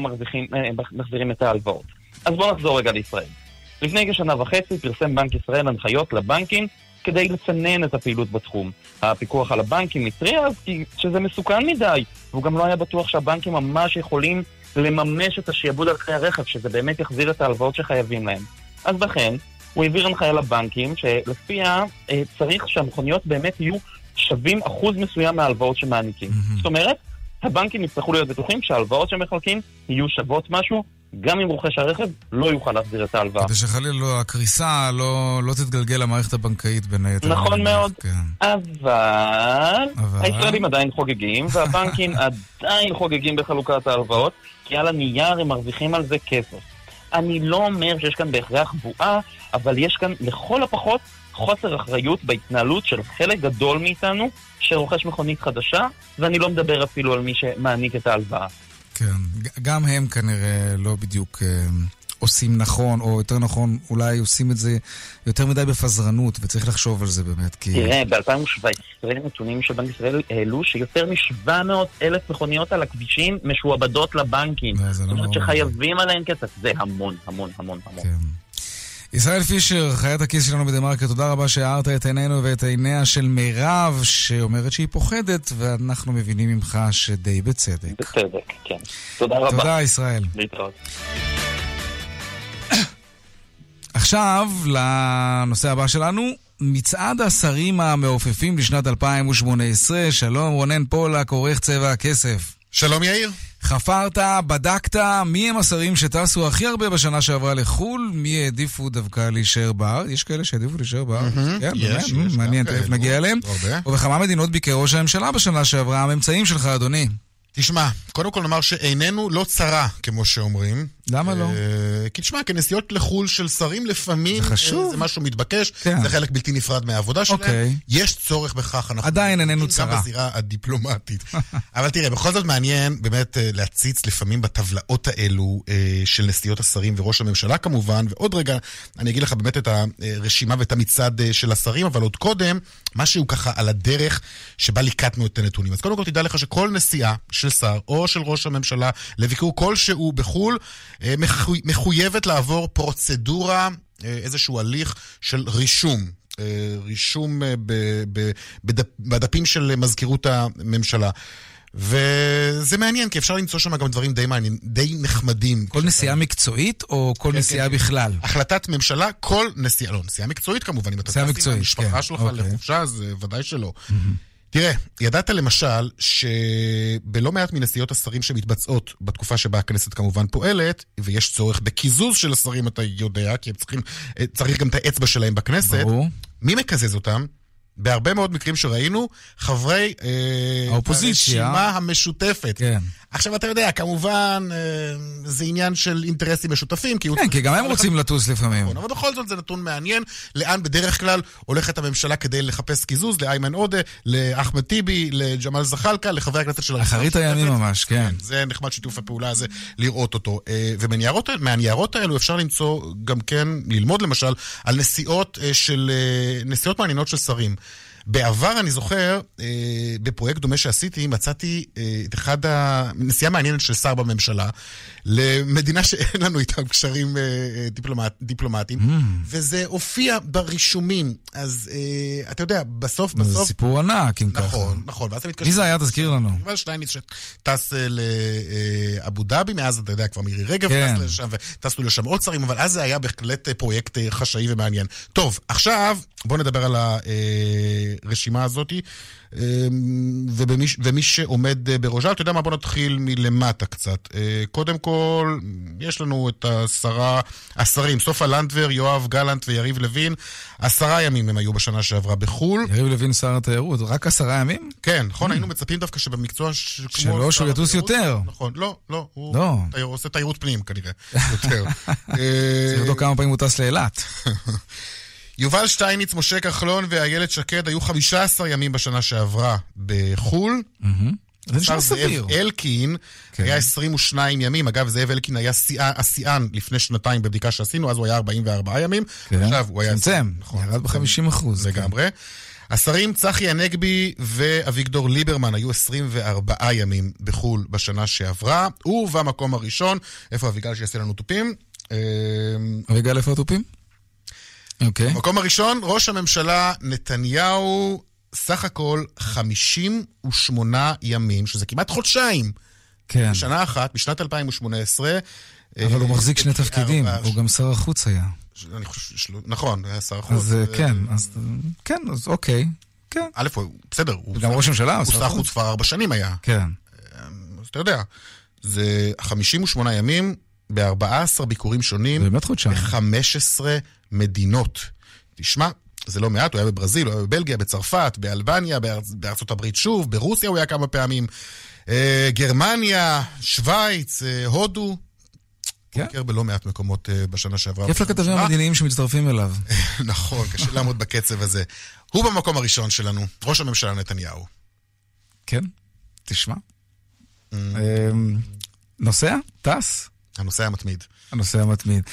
אה, מחזירים את ההלוואות. אז בואו נחזור רגע לישראל. לפני כשנה וחצי פרסם בנק ישראל הנחיות לבנקים כדי לצנן את הפעילות בתחום. הפיקוח על הבנקים התריע אז שזה מסוכן מדי, והוא גם לא היה בטוח שהבנקים ממש יכולים לממש את השעבוד על כלי הרכב, שזה באמת יחזיר את ההלוואות שחייבים להם. אז לכן, הוא העביר הנחיה לבנקים, שלפיה אה, צריך שהמכוניות באמת יהיו שווים אחוז מסוים מההלוואות שמעניקים. Mm-hmm. זאת אומרת, הבנקים יצטרכו להיות בטוחים שההלוואות שהם מחלקים יהיו שוות משהו, גם אם רוכש הרכב לא יוכל להחזיר את ההלוואה. כדי שחלילה לא, הקריסה לא, לא תתגלגל למערכת הבנקאית בין היתר. נכון מאוד, כן. אבל, אבל הישראלים עדיין חוגגים, והבנקים עדיין חוגגים בחלוקת ההלוואות, כי על הנייר הם מרוויחים על זה כסף. אני לא אומר שיש כאן בהכרח בועה, אבל יש כאן לכל הפחות חוסר אחריות בהתנהלות של חלק גדול מאיתנו שרוכש מכונית חדשה, ואני לא מדבר אפילו על מי שמעניק את ההלוואה. כן, גם הם כנראה לא בדיוק אה, עושים נכון, או יותר נכון, אולי עושים את זה יותר מדי בפזרנות, וצריך לחשוב על זה באמת, כי... תראה, ב-2017 נתונים של בנק ישראל העלו שיותר מ-700 אלף מכוניות על הכבישים משועבדות לבנקים. לא, זאת אומרת שחייבים עליהן כסף, זה המון, המון, המון, המון. כן. ישראל פישר, חיית הכיס שלנו בדה-מרקר, תודה רבה שהארת את עינינו ואת עיניה של מירב, שאומרת שהיא פוחדת, ואנחנו מבינים ממך שדי בצדק. בצדק, כן. תודה רבה. תודה, ישראל. להתראות. עכשיו, לנושא הבא שלנו, מצעד השרים המעופפים לשנת 2018. שלום, רונן פולק, עורך צבע הכסף. שלום, יאיר. חפרת, בדקת, מי הם השרים שטסו הכי הרבה בשנה שעברה לחו"ל? מי העדיפו דווקא להישאר בארץ? יש כאלה שהעדיפו להישאר בארץ? כן, באמת, מעניין, תכף נגיע אליהם. ובכמה מדינות ביקר ראש הממשלה בשנה שעברה? הממצאים שלך, אדוני. תשמע, קודם כל נאמר שעיננו לא צרה, כמו שאומרים. למה לא? אה, כי תשמע, כנסיעות לחו"ל של שרים לפעמים... זה חשוב. זה משהו מתבקש, כן. זה חלק בלתי נפרד מהעבודה שלהם. אוקיי. יש צורך בכך, אנחנו... עדיין איננו צרה. גם בזירה הדיפלומטית. אבל תראה, בכל זאת מעניין באמת אה, להציץ לפעמים בטבלאות האלו אה, של נסיעות השרים וראש הממשלה כמובן, ועוד רגע אני אגיד לך באמת את הרשימה ואת המצעד של השרים, אבל עוד קודם, משהו ככה על הדרך שבה ליקטנו את הנתונים. אז קודם כל תדע לך שכל נסיעה של שר או של ראש הממשלה לביקור כלשהו בחו"ל, אה, מחויבת לעבור פרוצדורה, אה, איזשהו הליך של רישום. אה, רישום בדפים של מזכירות הממשלה. וזה מעניין, כי אפשר למצוא שם גם דברים די מעניינים, די נחמדים. כל נסיעה מקצועית או כל כן, נסיעה כן, כן. בכלל? החלטת ממשלה, כל נסיעה, לא, נסיעה מקצועית כמובן, אם אתה טס עם המשפחה כן, שלך אוקיי. לחופשה, אז ודאי שלא. Mm-hmm. תראה, ידעת למשל שבלא מעט מנסיעות השרים שמתבצעות בתקופה שבה הכנסת כמובן פועלת, ויש צורך בקיזוז של השרים, אתה יודע, כי הם צריכים, צריך גם את האצבע שלהם בכנסת. ברור. מי מקזז אותם? בהרבה מאוד מקרים שראינו, חברי אה, האופוזיציה. הרשימה המשותפת. כן. עכשיו, אתה יודע, כמובן, אה, זה עניין של אינטרסים משותפים, כי... כן, כי גם הם רוצים לטוס לפעמים. נכון, אבל בכל זאת זה נתון מעניין, לאן בדרך כלל הולכת הממשלה כדי לחפש קיזוז, לאיימן עודה, לאחמד טיבי, לג'מאל זחאלקה, לחברי הכנסת של. אחרית הימים ממש, כן. כן. זה נחמד שיתוף הפעולה הזה, לראות אותו. אה, ומהניירות האלו אפשר למצוא, גם כן, ללמוד למשל, על נסיעות של... נסיעות מעניינות של שרים. בעבר, אני זוכר, אה, בפרויקט דומה שעשיתי, מצאתי אה, את אחד הנסיעה מעניינת של שר בממשלה, למדינה שאין לנו איתם קשרים אה, דיפלומט, דיפלומטיים, mm. וזה הופיע ברישומים. אז אה, אתה יודע, בסוף, בסוף... זה סיפור ענק, אם ככה. נכון, נכון. ואז אתה מתקשר... מי זה היה? תזכיר לנו. יובל שטייניץ שטס אה, לאבו דאבי, מאז אתה יודע, כבר מירי רגב כן. טס לשם, וטסנו לשם עוד שרים, אבל אז זה היה בהחלט אה, פרויקט אה, חשאי ומעניין. טוב, עכשיו בואו נדבר על הרשימה הזאת. ובמי, ומי שעומד אה, בראשה, אתה יודע מה? בוא נתחיל מלמטה קצת. אה, קודם כל, יש לנו את השרה, השרים, סופה לנדבר, יואב גלנט ויריב לוין. עשרה ימים הם היו בשנה שעברה בחו"ל. יריב לוין שר התיירות, רק עשרה ימים? כן, נכון, היינו מצפים דווקא שבמקצוע ש... שלא, שהוא יטוס יותר. נכון, לא, לא, הוא לא. תייר, עושה תיירות פנים כנראה, יותר. צריך לבדוק כמה פעמים הוא טס לאילת. יובל שטייניץ, משה כחלון ואיילת שקד היו 15 ימים בשנה שעברה בחו"ל. Mm-hmm. זה נשמע סביר. זאב אלקין כן. היה 22 ימים. אגב, זאב אלקין היה השיאן לפני שנתיים בבדיקה שעשינו, אז הוא היה 44 ימים. כן. עכשיו הוא היה... צמצם, נכון. ירד ב-50 אחוז. לגמרי. השרים צחי הנגבי ואביגדור ליברמן היו 24 ימים בחו"ל בשנה שעברה, ובמקום הראשון, איפה אביגל שיעשה לנו תופים? אה, אביגל, איפה התופים? אוקיי. במקום הראשון, ראש הממשלה נתניהו, סך הכל 58 ימים, שזה כמעט חודשיים. כן. בשנה אחת, בשנת 2018. אבל הוא אה, מחזיק שני תפקידים, הוא גם שר החוץ היה. אני חושב, נכון, היה שר החוץ. אז אה, אה, כן, אז כן, אז אוקיי. כן. א', בסדר. הוא גם ראש הממשלה, הוא שר שר חוץ. חוץ כבר ארבע שנים היה. כן. אז אתה יודע, זה 58 ימים ב-14 ביקורים שונים. באמת חודשיים. ב-15 מדינות. תשמע, זה לא מעט, הוא היה בברזיל, הוא היה בבלגיה, בצרפת, באלבניה, בארצ... בארצות הברית שוב, ברוסיה הוא היה כמה פעמים, אה, גרמניה, שווייץ, אה, הודו. כן. הוא ביקר בלא מעט מקומות אה, בשנה שעברה. כיף לכתבים. המדיניים שמצטרפים אליו. נכון, קשה לעמוד בקצב הזה. הוא במקום הראשון שלנו, ראש הממשלה נתניהו. כן, תשמע. אמ, נוסע? טס? הנושא המתמיד. הנושא המתמיד.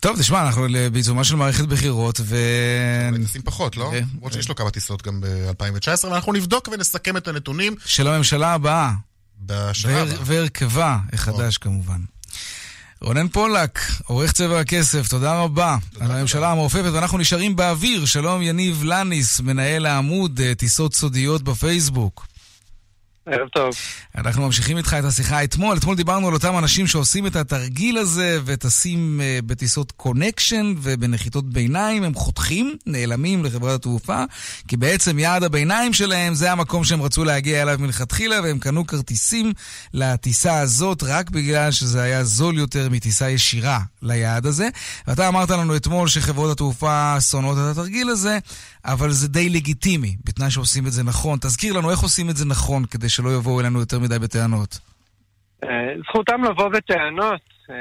טוב, תשמע, אנחנו בעיצומה של מערכת בחירות, ו... טיסים פחות, לא? למרות שיש לו כמה טיסות גם ב-2019, ואנחנו נבדוק ונסכם את הנתונים של הממשלה הבאה. בשנה הבאה. והרכבה החדש כמובן. רונן פולק, עורך צבע הכסף, תודה רבה על הממשלה המעופפת, ואנחנו נשארים באוויר. שלום יניב לניס, מנהל העמוד אה, טיסות סודיות בפייסבוק. ערב טוב. אנחנו ממשיכים איתך את השיחה אתמול. אתמול דיברנו על אותם אנשים שעושים את התרגיל הזה וטסים אה, בטיסות קונקשן ובנחיתות ביניים. הם חותכים, נעלמים לחברת התעופה, כי בעצם יעד הביניים שלהם זה המקום שהם רצו להגיע אליו מלכתחילה, והם קנו כרטיסים לטיסה הזאת רק בגלל שזה היה זול יותר מטיסה ישירה ליעד הזה. ואתה אמרת לנו אתמול שחברות התעופה שונאות את התרגיל הזה, אבל זה די לגיטימי, בתנאי שעושים את זה נכון. תזכיר לנו איך עושים את זה נכון, כדי שלא יבואו אלינו יותר מדי בטענות. אה, זכותם לבוא בטענות, אה,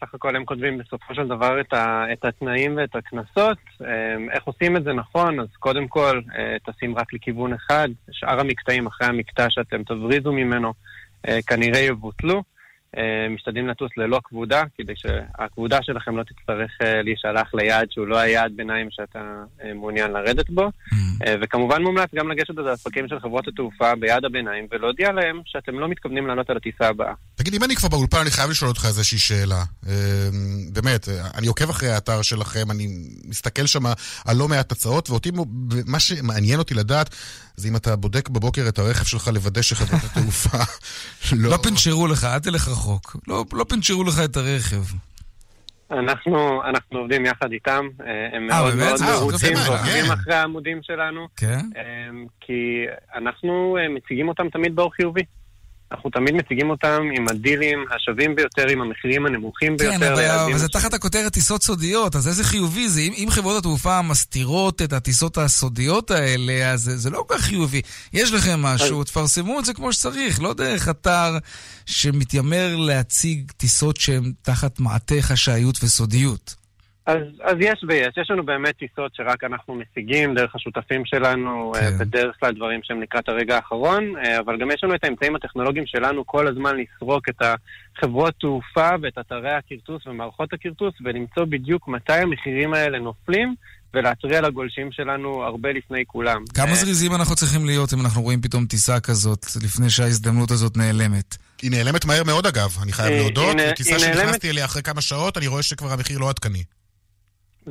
סך הכל הם כותבים בסופו של דבר את, ה, את התנאים ואת הקנסות. אה, איך עושים את זה נכון? אז קודם כל, טסים רק לכיוון אחד, שאר המקטעים אחרי המקטע שאתם תבריזו ממנו אה, כנראה יבוטלו. אה, משתדלים לטוס ללא כבודה, כדי שהכבודה שלכם לא תצטרך אה, להישלח ליעד שהוא לא היעד ביניים שאתה אה, מעוניין לרדת בו. אה, וכמובן מומלץ גם לגשת לספקים של חברות התעופה ביעד הביניים ולהודיע להם שאתם לא מתכוונים לעלות על הטיסה הבאה. תגיד, אם אני כבר באולפן, אני חייב לשאול אותך איזושהי שאלה. באמת, אני עוקב אחרי האתר שלכם, אני מסתכל שם על לא מעט הצעות, ואותי, מה שמעניין אותי לדעת, זה אם אתה בודק בבוקר את הרכב שלך לוודא שחברת התעופה לא... לא פינצ'רו לך, אל תלך רחוק. לא, לא פינצ'רו לך את הרכב. אנחנו, אנחנו עובדים יחד איתם, אה, הם אה, מאוד באמת? מאוד אה, מרוצים מעניין. ועוקבים אחרי העמודים שלנו, כן? אה, כי אנחנו מציגים אותם תמיד באור חיובי. אנחנו תמיד מציגים אותם עם הדילים השווים ביותר, עם המחירים הנמוכים ביותר. כן, אבל, אבל זה תחת הכותרת טיסות סודיות, אז איזה חיובי זה? אם, אם חברות התעופה מסתירות את הטיסות הסודיות האלה, אז זה, זה לא כל כך חיובי. יש לכם משהו, תפרסמו את זה כמו שצריך, לא דרך אתר שמתיימר להציג טיסות שהן תחת מעטה חשאיות וסודיות. אז, אז יש ויש, יש לנו באמת טיסות שרק אנחנו משיגים דרך השותפים שלנו, כן. בדרך כלל דברים שהם לקראת הרגע האחרון, אה, אבל גם יש לנו את האמצעים הטכנולוגיים שלנו כל הזמן לסרוק את החברות תעופה ואת אתרי הכרטוס ומערכות הכרטוס ולמצוא בדיוק מתי המחירים האלה נופלים ולהתריע לגולשים שלנו הרבה לפני כולם. כמה זריזים אנחנו צריכים להיות אם אנחנו רואים פתאום טיסה כזאת, לפני שההזדמנות הזאת נעלמת? היא נעלמת מהר מאוד אגב, אני חייב להודות. טיסה היא נעלמת- שנכנסתי אליה אחרי כמה שעות, אני רואה שכבר המחיר לא עדכני.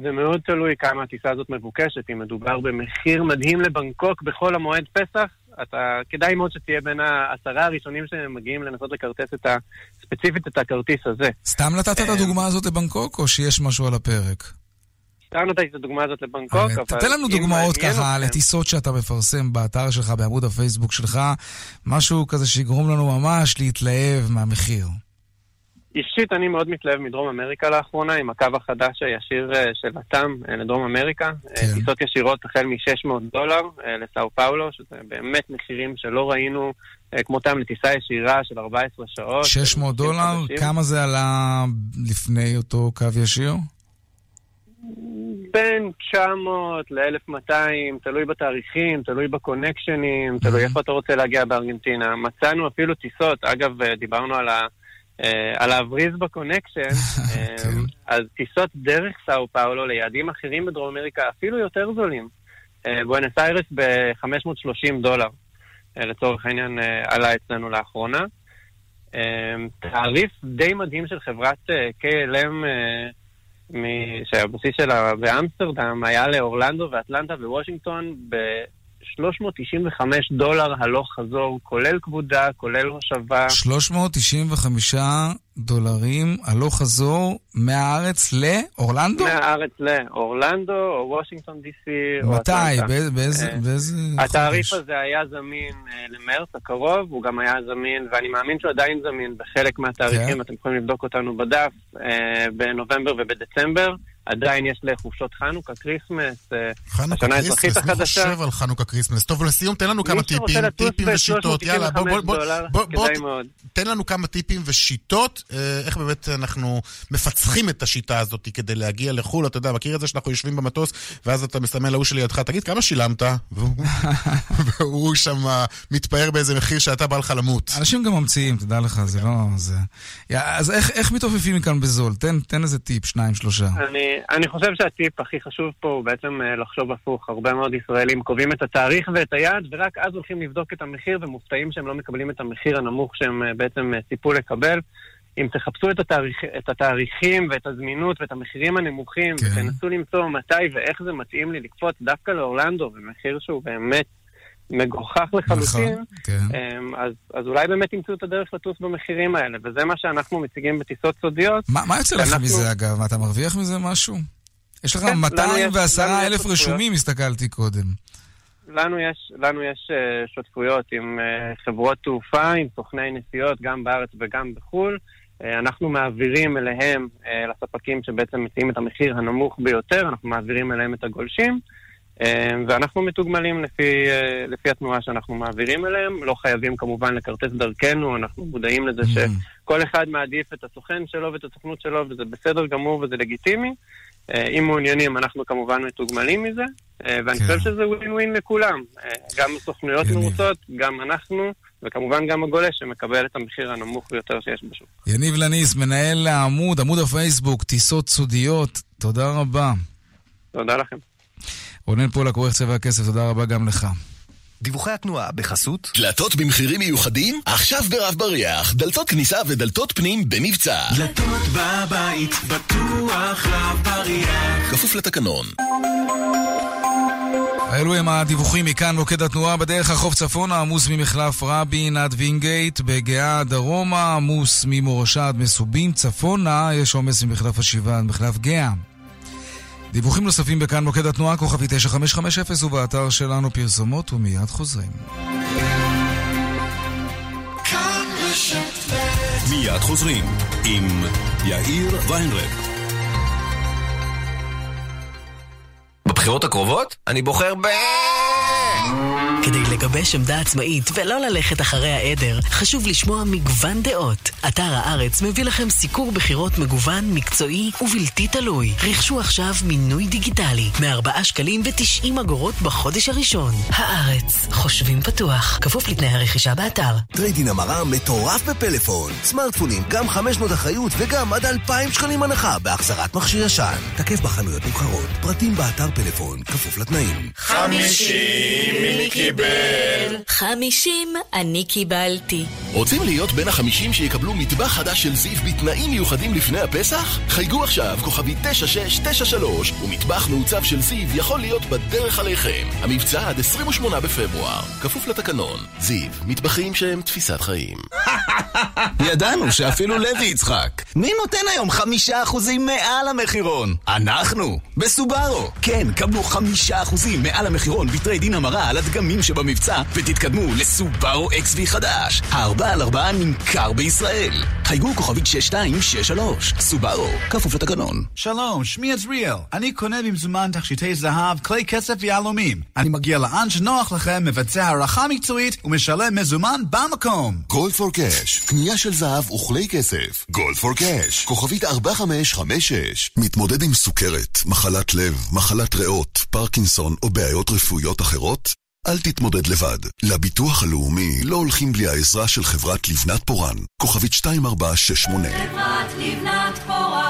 זה מאוד תלוי כמה הטיסה הזאת מבוקשת. אם מדובר במחיר מדהים לבנקוק בחול המועד פסח, אתה, כדאי מאוד שתהיה בין העשרה הראשונים שמגיעים לנסות לכרטס את ה... ספציפית את הכרטיס הזה. סתם נתת את הדוגמה הזאת לבנקוק, או שיש משהו על הפרק? סתם נתתי את הדוגמה הזאת לבנקוק, אבל... תתן לנו דוגמאות ככה לטיסות שאתה מפרסם באתר שלך, בעמוד הפייסבוק שלך, משהו כזה שיגרום לנו ממש להתלהב מהמחיר. אישית אני מאוד מתלהב מדרום אמריקה לאחרונה, עם הקו החדש הישיר אה, של התאם אה, לדרום אמריקה. כן. אה, טיסות ישירות החל מ-600 דולר לסאו פאולו, שזה באמת מחירים שלא ראינו כמותם לטיסה ישירה של 14 שעות. 600 דולר, חדשים. כמה זה עלה לפני אותו קו ישיר? בין 900 ל-1200, תלוי בתאריכים, תלוי בקונקשנים, תלוי איפה אתה רוצה להגיע בארגנטינה. מצאנו אפילו טיסות, אגב, דיברנו על, ה, אה, על להבריז בקונקשן, אה, אז טיסות דרך סאו פאולו ליעדים אחרים בדרום אמריקה אפילו יותר זולים. בואנס איירס ב-530 דולר, לצורך העניין, עלה אצלנו לאחרונה. תעריף די מדהים של חברת KLM שהבסיס שלה באמסטרדם היה לאורלנדו ואטלנטה ווושינגטון ב-395 דולר הלוך חזור, כולל כבודה, כולל הושבה. 395 דולרים הלוך חזור מהארץ לאורלנדו? מהארץ לאורלנדו או וושינגטון די.סי. מתי? באיזה, אה, באיזה התעריף הזה היה זמין אה, למרץ הקרוב, הוא גם היה זמין, ואני מאמין שהוא עדיין זמין בחלק מהתאריכים, כן. אתם יכולים לבדוק אותנו בדף, אה, בנובמבר ובדצמבר. עדיין יש לחופשות חנוכה, כריסמס, השנה האזרחית החדשה. מי חושב על חנוכה כריסמס? טוב, ולסיום, תן לנו כמה טיפים, טיפים ושיטות. יאללה, בוא, בוא, בוא, בוא, בוא, תן לנו כמה טיפים ושיטות, איך באמת אנחנו מפצחים את השיטה הזאת כדי להגיע לחו"ל. אתה יודע, מכיר את זה שאנחנו יושבים במטוס, ואז אתה מסמן להוא שלידך, תגיד, כמה שילמת? והוא שם מתפאר באיזה מחיר שאתה בא לך למות. אנשים גם ממציאים, תדע לך, זה לא... אז איך מתעופפים מכאן בזול? תן איזה טיפ, שניים, שלושה. אני אני חושב שהטיפ הכי חשוב פה הוא בעצם אה, לחשוב הפוך. הרבה מאוד ישראלים קובעים את התאריך ואת היעד, ורק אז הולכים לבדוק את המחיר, ומופתעים שהם לא מקבלים את המחיר הנמוך שהם אה, בעצם אה, ציפו לקבל. אם תחפשו את, התאריך, את התאריכים ואת הזמינות ואת המחירים הנמוכים, כן. ותנסו למצוא מתי ואיך זה מתאים לי לקפוץ דווקא לאורלנדו, במחיר שהוא באמת מגוחך לחלוטין, נכון, כן. אמ, אז, אז אולי באמת ימצאו את הדרך לטוס במחירים האלה, וזה מה שאנחנו מציגים בטיסות סודיות. מה, מה יוצא לך מזה אגב? אתה מרוויח מזה משהו? יש לך כן, 210 אלף רשומים, הסתכלתי קודם. לנו יש, לנו יש uh, שותפויות עם uh, חברות תעופה, עם סוכני נסיעות, גם בארץ וגם בחו"ל. Uh, אנחנו מעבירים אליהם, לספקים שבעצם מציעים את המחיר הנמוך ביותר, אנחנו מעבירים אליהם את הגולשים. אמ, ואנחנו מתוגמלים לפי, אה, לפי התנועה שאנחנו מעבירים אליהם. לא חייבים כמובן לכרטס דרכנו, אנחנו מודעים לזה mm-hmm. שכל אחד מעדיף את הסוכן שלו ואת הסוכנות שלו, וזה בסדר גמור וזה לגיטימי. אה, אם מעוניינים, אנחנו כמובן מתוגמלים מזה, אה, ואני חושב כן. שזה ווין ווין לכולם. גם סוכנויות מרוצות, גם אנחנו, וכמובן גם הגולש שמקבל את המחיר הנמוך ביותר שיש בשוק. יניב לניס, מנהל העמוד, עמוד הפייסבוק, טיסות סודיות, תודה רבה. תודה לכם. רונן פולק, עורך צבע הכסף, תודה רבה גם לך. דיווחי התנועה בחסות דלתות במחירים מיוחדים? עכשיו ברב בריח, דלתות כניסה ודלתות פנים במבצע. דלתות בבית, בטוח רב בריח. כפוף לתקנון. אלו הם הדיווחים מכאן מוקד התנועה בדרך החוף צפונה, עמוס ממחלף רבין עד וינגייט, בגאה דרומה, עמוס ממורשה עד מסובים, צפונה יש עומס ממחלף השבעה עד מחלף גאה. דיווחים נוספים בכאן מוקד התנועה, כוכבי 9550 ובאתר שלנו פרסומות ומיד חוזרים. מיד חוזרים עם יאיר ויינרב. בבחירות הקרובות אני בוחר ב... כדי לגבש עמדה עצמאית ולא ללכת אחרי העדר, חשוב לשמוע מגוון דעות. אתר הארץ מביא לכם סיקור בחירות מגוון, מקצועי ובלתי תלוי. רכשו עכשיו מינוי דיגיטלי מ-4 שקלים ו-90 אגורות בחודש הראשון. הארץ, חושבים פתוח, כפוף לתנאי הרכישה באתר. trade-in המרה מטורף בפלאפון. סמארטפונים, גם 500 אחריות וגם עד 2,000 שקלים הנחה בהחזרת מכשיר ישן. תקף בחנויות נבחרות, פרטים באתר פלאפון, כפוף לתנאים. 50 מי קיבל? 50 אני קיבלתי. רוצים להיות בין החמישים שיקבלו מטבח חדש של זיו בתנאים מיוחדים לפני הפסח? חייגו עכשיו, כוכבי 9693, ומטבח מעוצב של זיו יכול להיות בדרך עליכם. המבצע עד 28 בפברואר, כפוף לתקנון. זיו, מטבחים שהם תפיסת חיים. ידענו שאפילו לוי יצחק. מי נותן היום חמישה אחוזים מעל המחירון? אנחנו, בסובארו. כן, קבלו חמישה אחוזים מעל המחירון בטריידין המרה על הדגמים שבמבצע, ותתקדמו לסובארו XV חדש. הארבע בעל ארבעה נמכר בישראל. חייגו כוכבית 6263, סובארו, כפוף לתקנון. שלום, שמי עזריאל. אני קונה במזומן תכשיטי זהב, כלי כסף ויהלומים. אני מגיע לאן שנוח לכם, מבצע הערכה מקצועית ומשלם מזומן במקום. גולד פור קאש, קנייה של זהב וכלי כסף. גולד פור קאש, כוכבית 4556. מתמודד עם סוכרת, מחלת לב, מחלת ריאות, פרקינסון או בעיות רפואיות אחרות? אל תתמודד לבד. לביטוח הלאומי לא הולכים בלי העזרה של חברת לבנת פורן. כוכבית 2468. חברת לבנת פורן.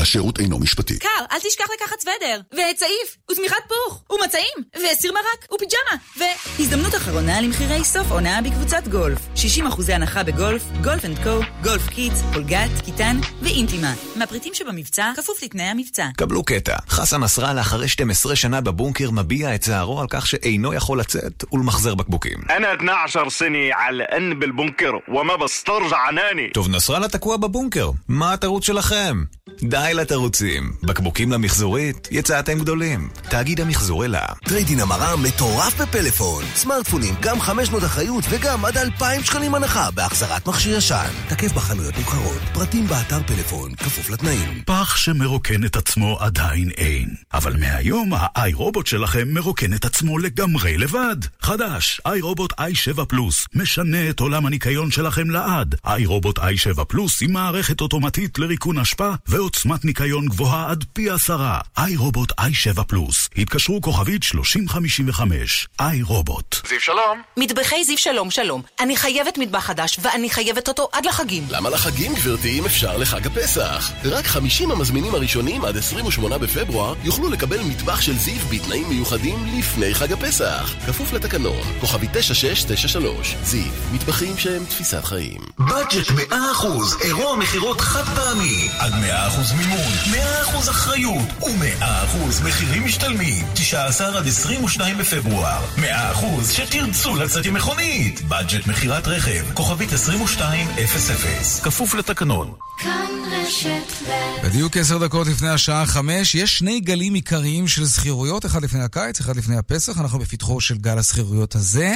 השירות אינו משפטי. קר, אל תשכח לקחת סוודר, וצעיף, ושמיכת פוך, ומצעים, וסיר מרק, ופיג'מה, ו... הזדמנות אחרונה למחירי סוף עונה בקבוצת גולף. 60% הנחה בגולף, גולף אנד קו, גולף קיטס, פולגת, קיטן ואינטימה. מהפריטים שבמבצע, כפוף לתנאי המבצע. קבלו קטע. חסן נסראללה אחרי 12 שנה בבונקר מביע את צערו על כך שאינו יכול לצאת ולמחזר בקבוקים. أنا 12 سنة على الأن بالبنكر وما بسترجع عناني טוב, נסראללה תקוע בבונקר. מה התירוץ שלכם? די לתירוצים. בקבוקים למחזורית, יצאתם גדולים. תאגיד המחזור אלה. trade-in המרה מטורף בפלאפון. סמארטפונים, גם 500 אחריות וגם עד 2,000 שקלים הנחה בהחזרת מכשיר ישן. תקף בחנויות נבחרות, פרטים באתר פלאפון, כפוף לתנאים. פח שמרוקן את עצמו עדיין אין. אבל מהיום ה iRobot שלכם מרוקן את עצמו לגמרי לבד. חדש, iRobot i7 פלוס, משנה את עולם הניקיון שלכם לעד. iRobot i7 פלוס עם מערכת אוטומטית לריקון אשפה ועוצמת ניקיון גבוהה עד פי עשרה. iRobot i7 פלוס. התקשרו כוכבית 3055. iRobot. זיו שלום. מטבחי זיו שלום שלום. אני חייבת מטבח חדש, ואני חייבת אותו עד לחגים. למה לחגים, גברתי, אם אפשר לחג הפסח? רק 50 המזמינים הראשונים עד 28 בפברואר יוכלו לקבל מטבח של זיו בתנאים מיוחדים לפני חג הפסח. כפוף לתקנון, כוכבי 9693. זיו, מטבחים שהם תפיסת חיים. בדג'ט 100% אירוע מכירות חד פעמי עד 100% מימון, 100% אחריות ו-100% מחירים משתלמים. 19 עד 22 בפברואר. 100% שתרצו לצאת עם מכונית בדג'ט מכירת רכב, כוכבית 2200 כפוף לתקנון. כאן רשת ב' בדיוק עשר דקות לפני השעה חמש, יש שני גלים עיקריים של שכירויות, אחד לפני הקיץ, אחד לפני הפסח, אנחנו בפתחו של גל השכירויות הזה,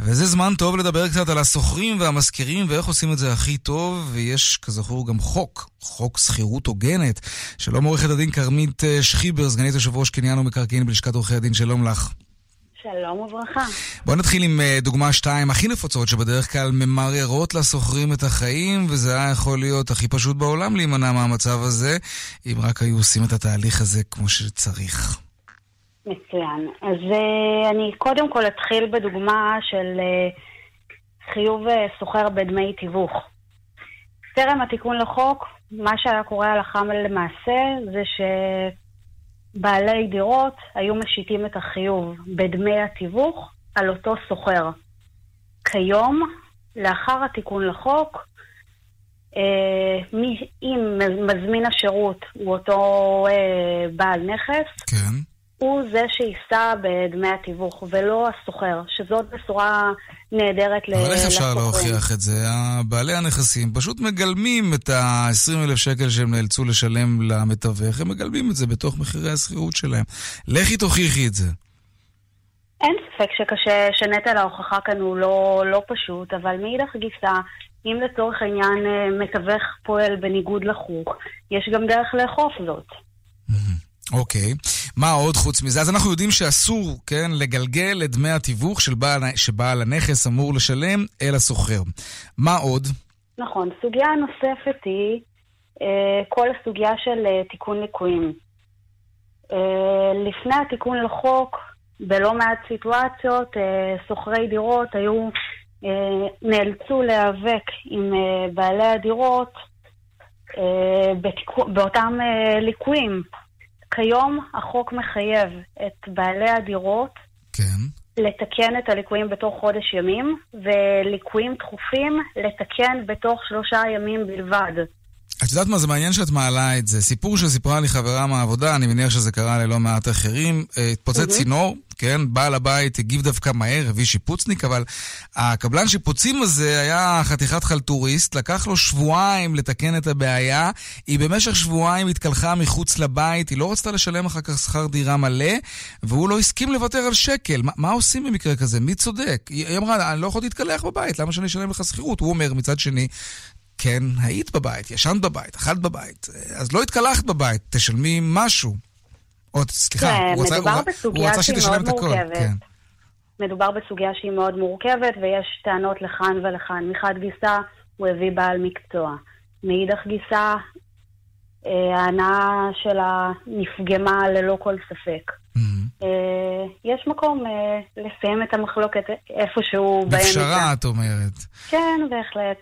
וזה זמן טוב לדבר קצת על השוכרים והמשכירים ואיך עושים את זה הכי טוב, ויש כזכור גם חוק, חוק שכירות הוגנת. שלום עורכת הדין כרמית אה, שחיבר, סגנית יושב ראש קניין ומקרקעין בלשכת עורכי הדין, שלום לך. שלום וברכה. בוא נתחיל עם אה, דוגמה שתיים הכי נפוצות, שבדרך כלל ממררות לשוכרים את החיים, וזה היה יכול להיות הכי פשוט בעולם להימנע מהמצב הזה, אם רק היו עושים את התהליך הזה כמו שצריך. מצוין. אז uh, אני קודם כל אתחיל בדוגמה של חיוב סוחר בדמי תיווך. טרם התיקון לחוק, מה שהיה קורה הלכה למעשה זה שבעלי דירות היו משיתים את החיוב בדמי התיווך על אותו סוחר. כיום, לאחר התיקון לחוק, אה, מי, אם מזמין השירות הוא אותו אה, בעל נכס, כן. הוא זה שיישא בדמי התיווך, ולא הסוחר, שזאת בשורה נהדרת אבל איך אפשר. להוכיח את זה? בעלי הנכסים פשוט מגלמים את ה-20 אלף שקל שהם נאלצו לשלם למתווך, הם מגלמים את זה בתוך מחירי השכירות שלהם. לכי תוכיחי את זה. אין ספק שקשה, שנטל ההוכחה כאן הוא לא, לא פשוט, אבל מאידך גיסא, אם לצורך העניין אה, מתווך פועל בניגוד לחוק, יש גם דרך לאכוף זאת. אוקיי. מה עוד חוץ מזה? אז אנחנו יודעים שאסור, כן, לגלגל את דמי התיווך של בעל, שבעל הנכס אמור לשלם אל הסוחר. מה עוד? נכון. סוגיה נוספת היא אה, כל הסוגיה של אה, תיקון ליקויים. אה, לפני התיקון לחוק, בלא מעט סיטואציות, שוכרי דירות היו, נאלצו להיאבק עם בעלי הדירות בתיקו, באותם ליקויים. כיום החוק מחייב את בעלי הדירות כן. לתקן את הליקויים בתוך חודש ימים, וליקויים דחופים לתקן בתוך שלושה ימים בלבד. את יודעת מה, זה מעניין שאת מעלה את זה. סיפור שסיפרה לי חברה מהעבודה, אני מניח שזה קרה ללא מעט אחרים. אה, התפוצץ מהמם. צינור, כן? בעל הבית הגיב דווקא מהר, הביא שיפוצניק, אבל הקבלן שיפוצים הזה היה חתיכת חלטוריסט, לקח לו שבועיים לתקן את הבעיה. היא במשך שבועיים התקלחה מחוץ לבית, היא לא רצתה לשלם אחר כך שכר דירה מלא, והוא לא הסכים לוותר על שקל. מה, מה עושים במקרה כזה? מי צודק? היא אמרה, אני לא יכול להתקלח בבית, למה שאני אשלם לך שכירות? הוא אומר, מצד שני, כן, היית בבית, ישנת בבית, אכלת בבית, אז לא התקלחת בבית, תשלמי משהו. או, סליחה, כן, הוא רצה, הוא, הוא רצה שהיא מאוד את הכל. כן. מדובר בסוגיה שהיא מאוד מורכבת, ויש טענות לכאן ולכאן. מחד גיסה, הוא הביא בעל מקצוע. מאידך גיסה, אה, ההנאה שלה נפגמה ללא כל ספק. אה, יש מקום אה, לסיים את המחלוקת איפשהו באמצע. בפשרה, את אומרת. כן, בהחלט.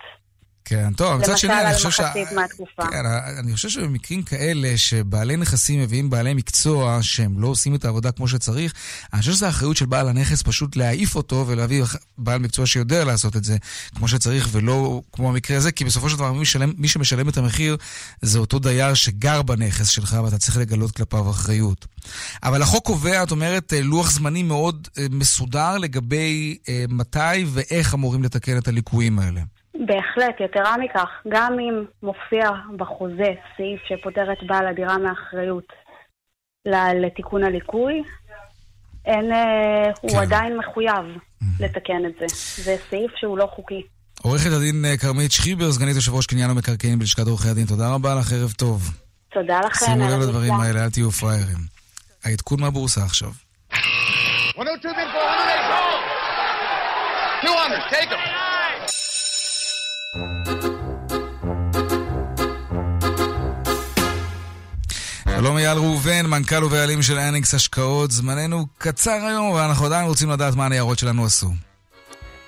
כן, טוב, מצד שני, אני חושב למשל ש... על מחצית מהתקופה. כן, אני חושב שבמקרים כאלה שבעלי נכסים מביאים בעלי מקצוע שהם לא עושים את העבודה כמו שצריך, אני חושב שזו האחריות של בעל הנכס פשוט להעיף אותו ולהביא בעל מקצוע שיודע לעשות את זה כמו שצריך ולא כמו המקרה הזה, כי בסופו של דבר מי, משלם, מי שמשלם את המחיר זה אותו דייר שגר בנכס שלך ואתה צריך לגלות כלפיו אחריות. אבל החוק קובע, את אומרת, אה, לוח זמנים מאוד אה, מסודר לגבי אה, מתי ואיך אמורים לתקן את הליקויים האלה. בהחלט, יתרה מכך, גם אם מופיע בחוזה סעיף שפוטר את בעל הדירה מאחריות ל- לתיקון הליקוי, אין, אה, כן. הוא עדיין מחויב לתקן את זה. זה סעיף שהוא לא חוקי. עורכת הדין אה, כרמית שחיבר, סגנית יושב ראש קניין המקרקעין בלשכת עורכי הדין, תודה רבה לך, ערב טוב. תודה לכם. שימו לב ערב לדברים. האלה, אל תהיו פראיירים. העדכון מהבורסה עכשיו. 102 bid for 100. 200, take them. שלום אייל ראובן, מנכ"ל ובעלים של אניקס השקעות. זמננו קצר היום, אבל אנחנו עדיין רוצים לדעת מה הניירות שלנו עשו.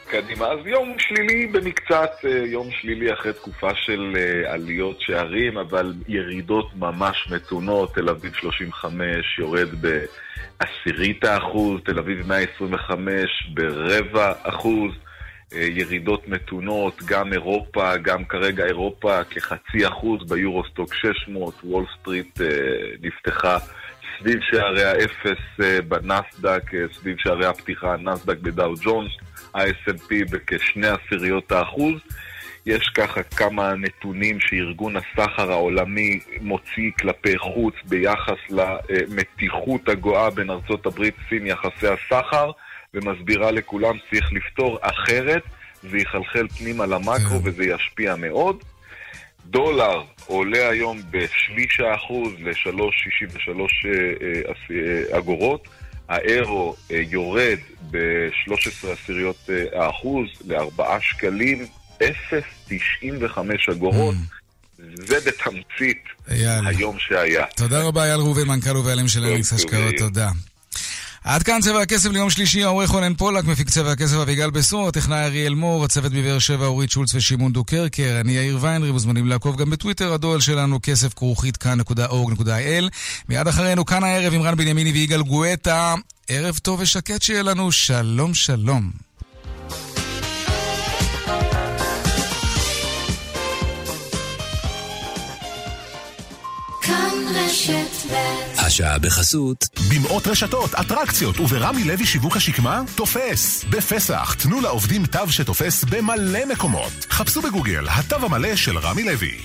קדימה, אז יום שלילי במקצת, אה, יום שלילי אחרי תקופה של אה, עליות שערים, אבל ירידות ממש מתונות, תל אביב 35 יורד בעשירית האחוז, תל אביב 125 ברבע אחוז, ירידות מתונות, גם אירופה, גם כרגע אירופה כחצי אחוז ביורוסטוק 600, וול סטריט אה, נפתחה סביב שערי האפס אה, בנסדק, אה, סביב שערי הפתיחה בנסדק בדאו ג'ונס, ה-S&P בכשני עשיריות האחוז. יש ככה כמה נתונים שארגון הסחר העולמי מוציא כלפי חוץ ביחס למתיחות הגואה בין ארצות הברית, סין, יחסי הסחר, ומסבירה לכולם שצריך לפתור אחרת, זה יחלחל פנימה למקרו וזה ישפיע מאוד. דולר עולה היום בשליש האחוז ל-3.63 אה, אגורות, האירו אה, יורד ב-13 עשיריות אה, האחוז ל-4 שקלים, 0.95 אגורות. זה בתמצית אייל. היום שהיה. תודה רבה, אייל ראובן, מנכ"ל ובעלים של אניקס השקעות, תודה. עד כאן צבע הכסף ליום שלישי, העורך רונן פולק, מפיק צבע הכסף אביגל בשור, הטכנאי אריאל מור, הצוות בבאר שבע אורית שולץ ושמעון דוקרקר, אני יאיר ויינרי, מוזמנים לעקוב גם בטוויטר, הדואל שלנו כסף כרוכית כאן.org.il. מיד אחרינו, כאן הערב עם רן בנימיני ויגאל גואטה. ערב טוב ושקט שיהיה לנו, שלום שלום. כאן ב' השעה בחסות. במאות רשתות, אטרקציות וברמי לוי שיווק השקמה, תופס. בפסח, תנו לעובדים תו שתופס במלא מקומות. חפשו בגוגל, התו המלא של רמי לוי.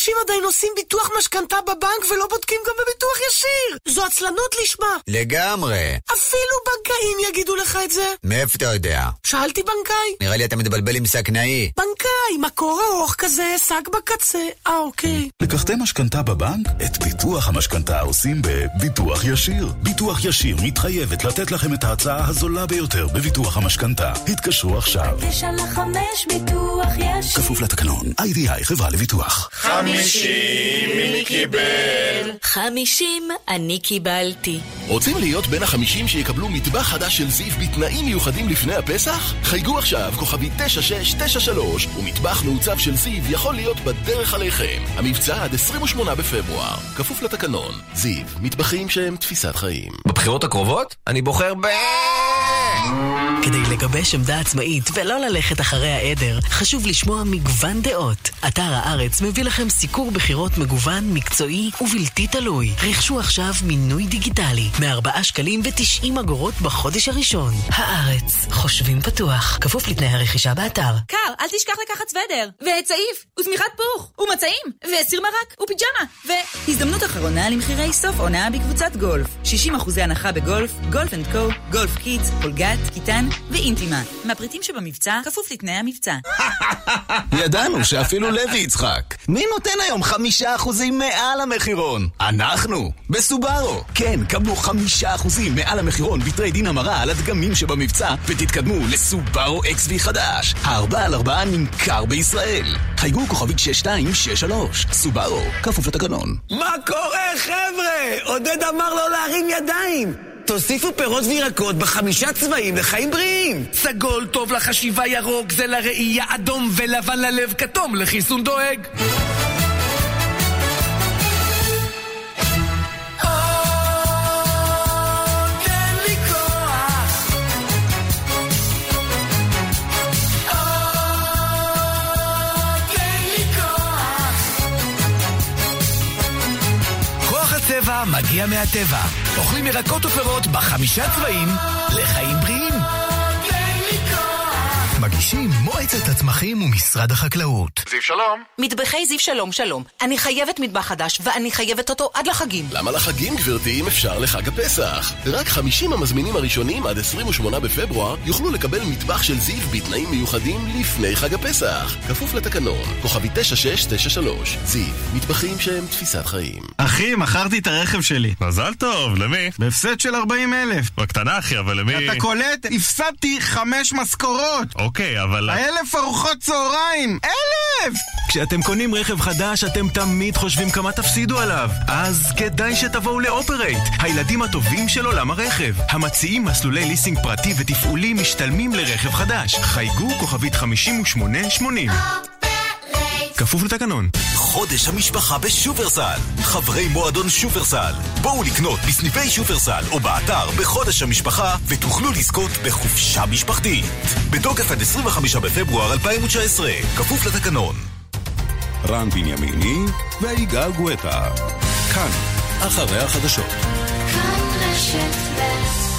אנשים עדיין עושים ביטוח משכנתה בבנק ולא בודקים גם בביטוח ישיר? זו עצלנות לשמה. לגמרי. אפילו בנקאים יגידו לך את זה. מאיפה אתה יודע? שאלתי בנקאי. נראה לי אתה מתבלבל עם סכנאי. בנקאי, מקור ארוך כזה, שק בקצה. אה, אוקיי. לקחתם משכנתה בבנק? את ביטוח המשכנתה עושים בביטוח ישיר. ביטוח ישיר מתחייבת לתת לכם את ההצעה הזולה ביותר בביטוח המשכנתה. התקשרו עכשיו. תשע לחמש ביטוח יש כפוף לתקנון, איי-די-איי חברה לביטוח. חמישים מי קיבל? חמישים אני קיבלתי. רוצים להיות בין החמישים שיקבלו מטבח חדש של זיו בתנאים מיוחדים לפני הפסח? חייגו עכשיו כוכבי 9693 ומטבח מעוצב של זיו יכול להיות בדרך עליכם. המבצע עד 28 בפברואר, כפוף לתקנון. זיו, מטבחים שהם תפיסת חיים. בבחירות הקרובות? אני בוחר ב... כדי לגבש עמדה עצמאית ולא ללכת אחרי העדר, חשוב לשמוע מגוון דעות. אתר הארץ מביא לכם סיקור בחירות מגוון, מקצועי ובלתי תלוי. רכשו עכשיו מינוי דיגיטלי, מ-4 שקלים ו-90 אגורות בחודש הראשון. הארץ, חושבים פתוח, כפוף לתנאי הרכישה באתר. קר, אל תשכח לקחת סוודר, וצעיף, ושמיכת פוך, ומצעים, וסיר מרק, ופיג'מה, ו... הזדמנות אחרונה למחירי סוף עונה בקבוצת גולף. 60% הנחה בגולף, Golf & Co, Golf Kids, פולגת, קיטן ואינטימה. מהפריטים שבמבצע, כפוף לתנאי המבצע. ידענו שאפילו לוי יצחק. מי נותן היום חמישה אחוזים מעל המחירון? אנחנו, בסובארו. כן, קבלו חמישה אחוזים מעל המחירון ב trade-in המרה על הדגמים שבמבצע, ותתקדמו לסובארו XV חדש. הארבע על ארבע הנמכר בישראל. חייגו כוכבית 6263. סובארו, כפוף לתקנון. מה קורה, חבר'ה? עודד אמר לא להרים ידיים! תוסיפו פירות וירקות בחמישה צבעים לחיים בריאים! סגול טוב לחשיבה ירוק, זה לראייה אדום ולבן ללב כתום לחיסון דואג! מגיע מהטבע. אוכלים ירקות ופירות בחמישה צבעים לחיים. מגישים מועצת הצמחים ומשרד החקלאות. זיו שלום. מטבחי זיו שלום, שלום. אני חייבת מטבח חדש, ואני חייבת אותו עד לחגים. למה לחגים, גברתי, אם אפשר לחג הפסח? רק 50 המזמינים הראשונים עד 28 בפברואר יוכלו לקבל מטבח של זיו בתנאים מיוחדים לפני חג הפסח. כפוף לתקנון, כוכבי 9693. זיו, מטבחים שהם תפיסת חיים. אחי, מכרתי את הרכב שלי. מזל טוב, למי? בהפסד של 40 אלף. בקטנה אחי, אבל למי? אתה קולט? הפסדתי חמש משכורות. אוקיי, אבל... אלף ארוחות צהריים! אלף! כשאתם קונים רכב חדש, אתם תמיד חושבים כמה תפסידו עליו. אז כדאי שתבואו לאופרייט, הילדים הטובים של עולם הרכב. המציעים מסלולי ליסינג פרטי ותפעולי משתלמים לרכב חדש. חייגו כוכבית 5880. כפוף לתקנון. חודש המשפחה בשופרסל. חברי מועדון שופרסל. בואו לקנות בסניפי שופרסל או באתר בחודש המשפחה ותוכלו לזכות בחופשה משפחתית. בתוקף עד 25 בפברואר 2019. כפוף לתקנון. רן בנימיני ויגאל גואטה. כאן, אחרי החדשות. כאן רשת ב'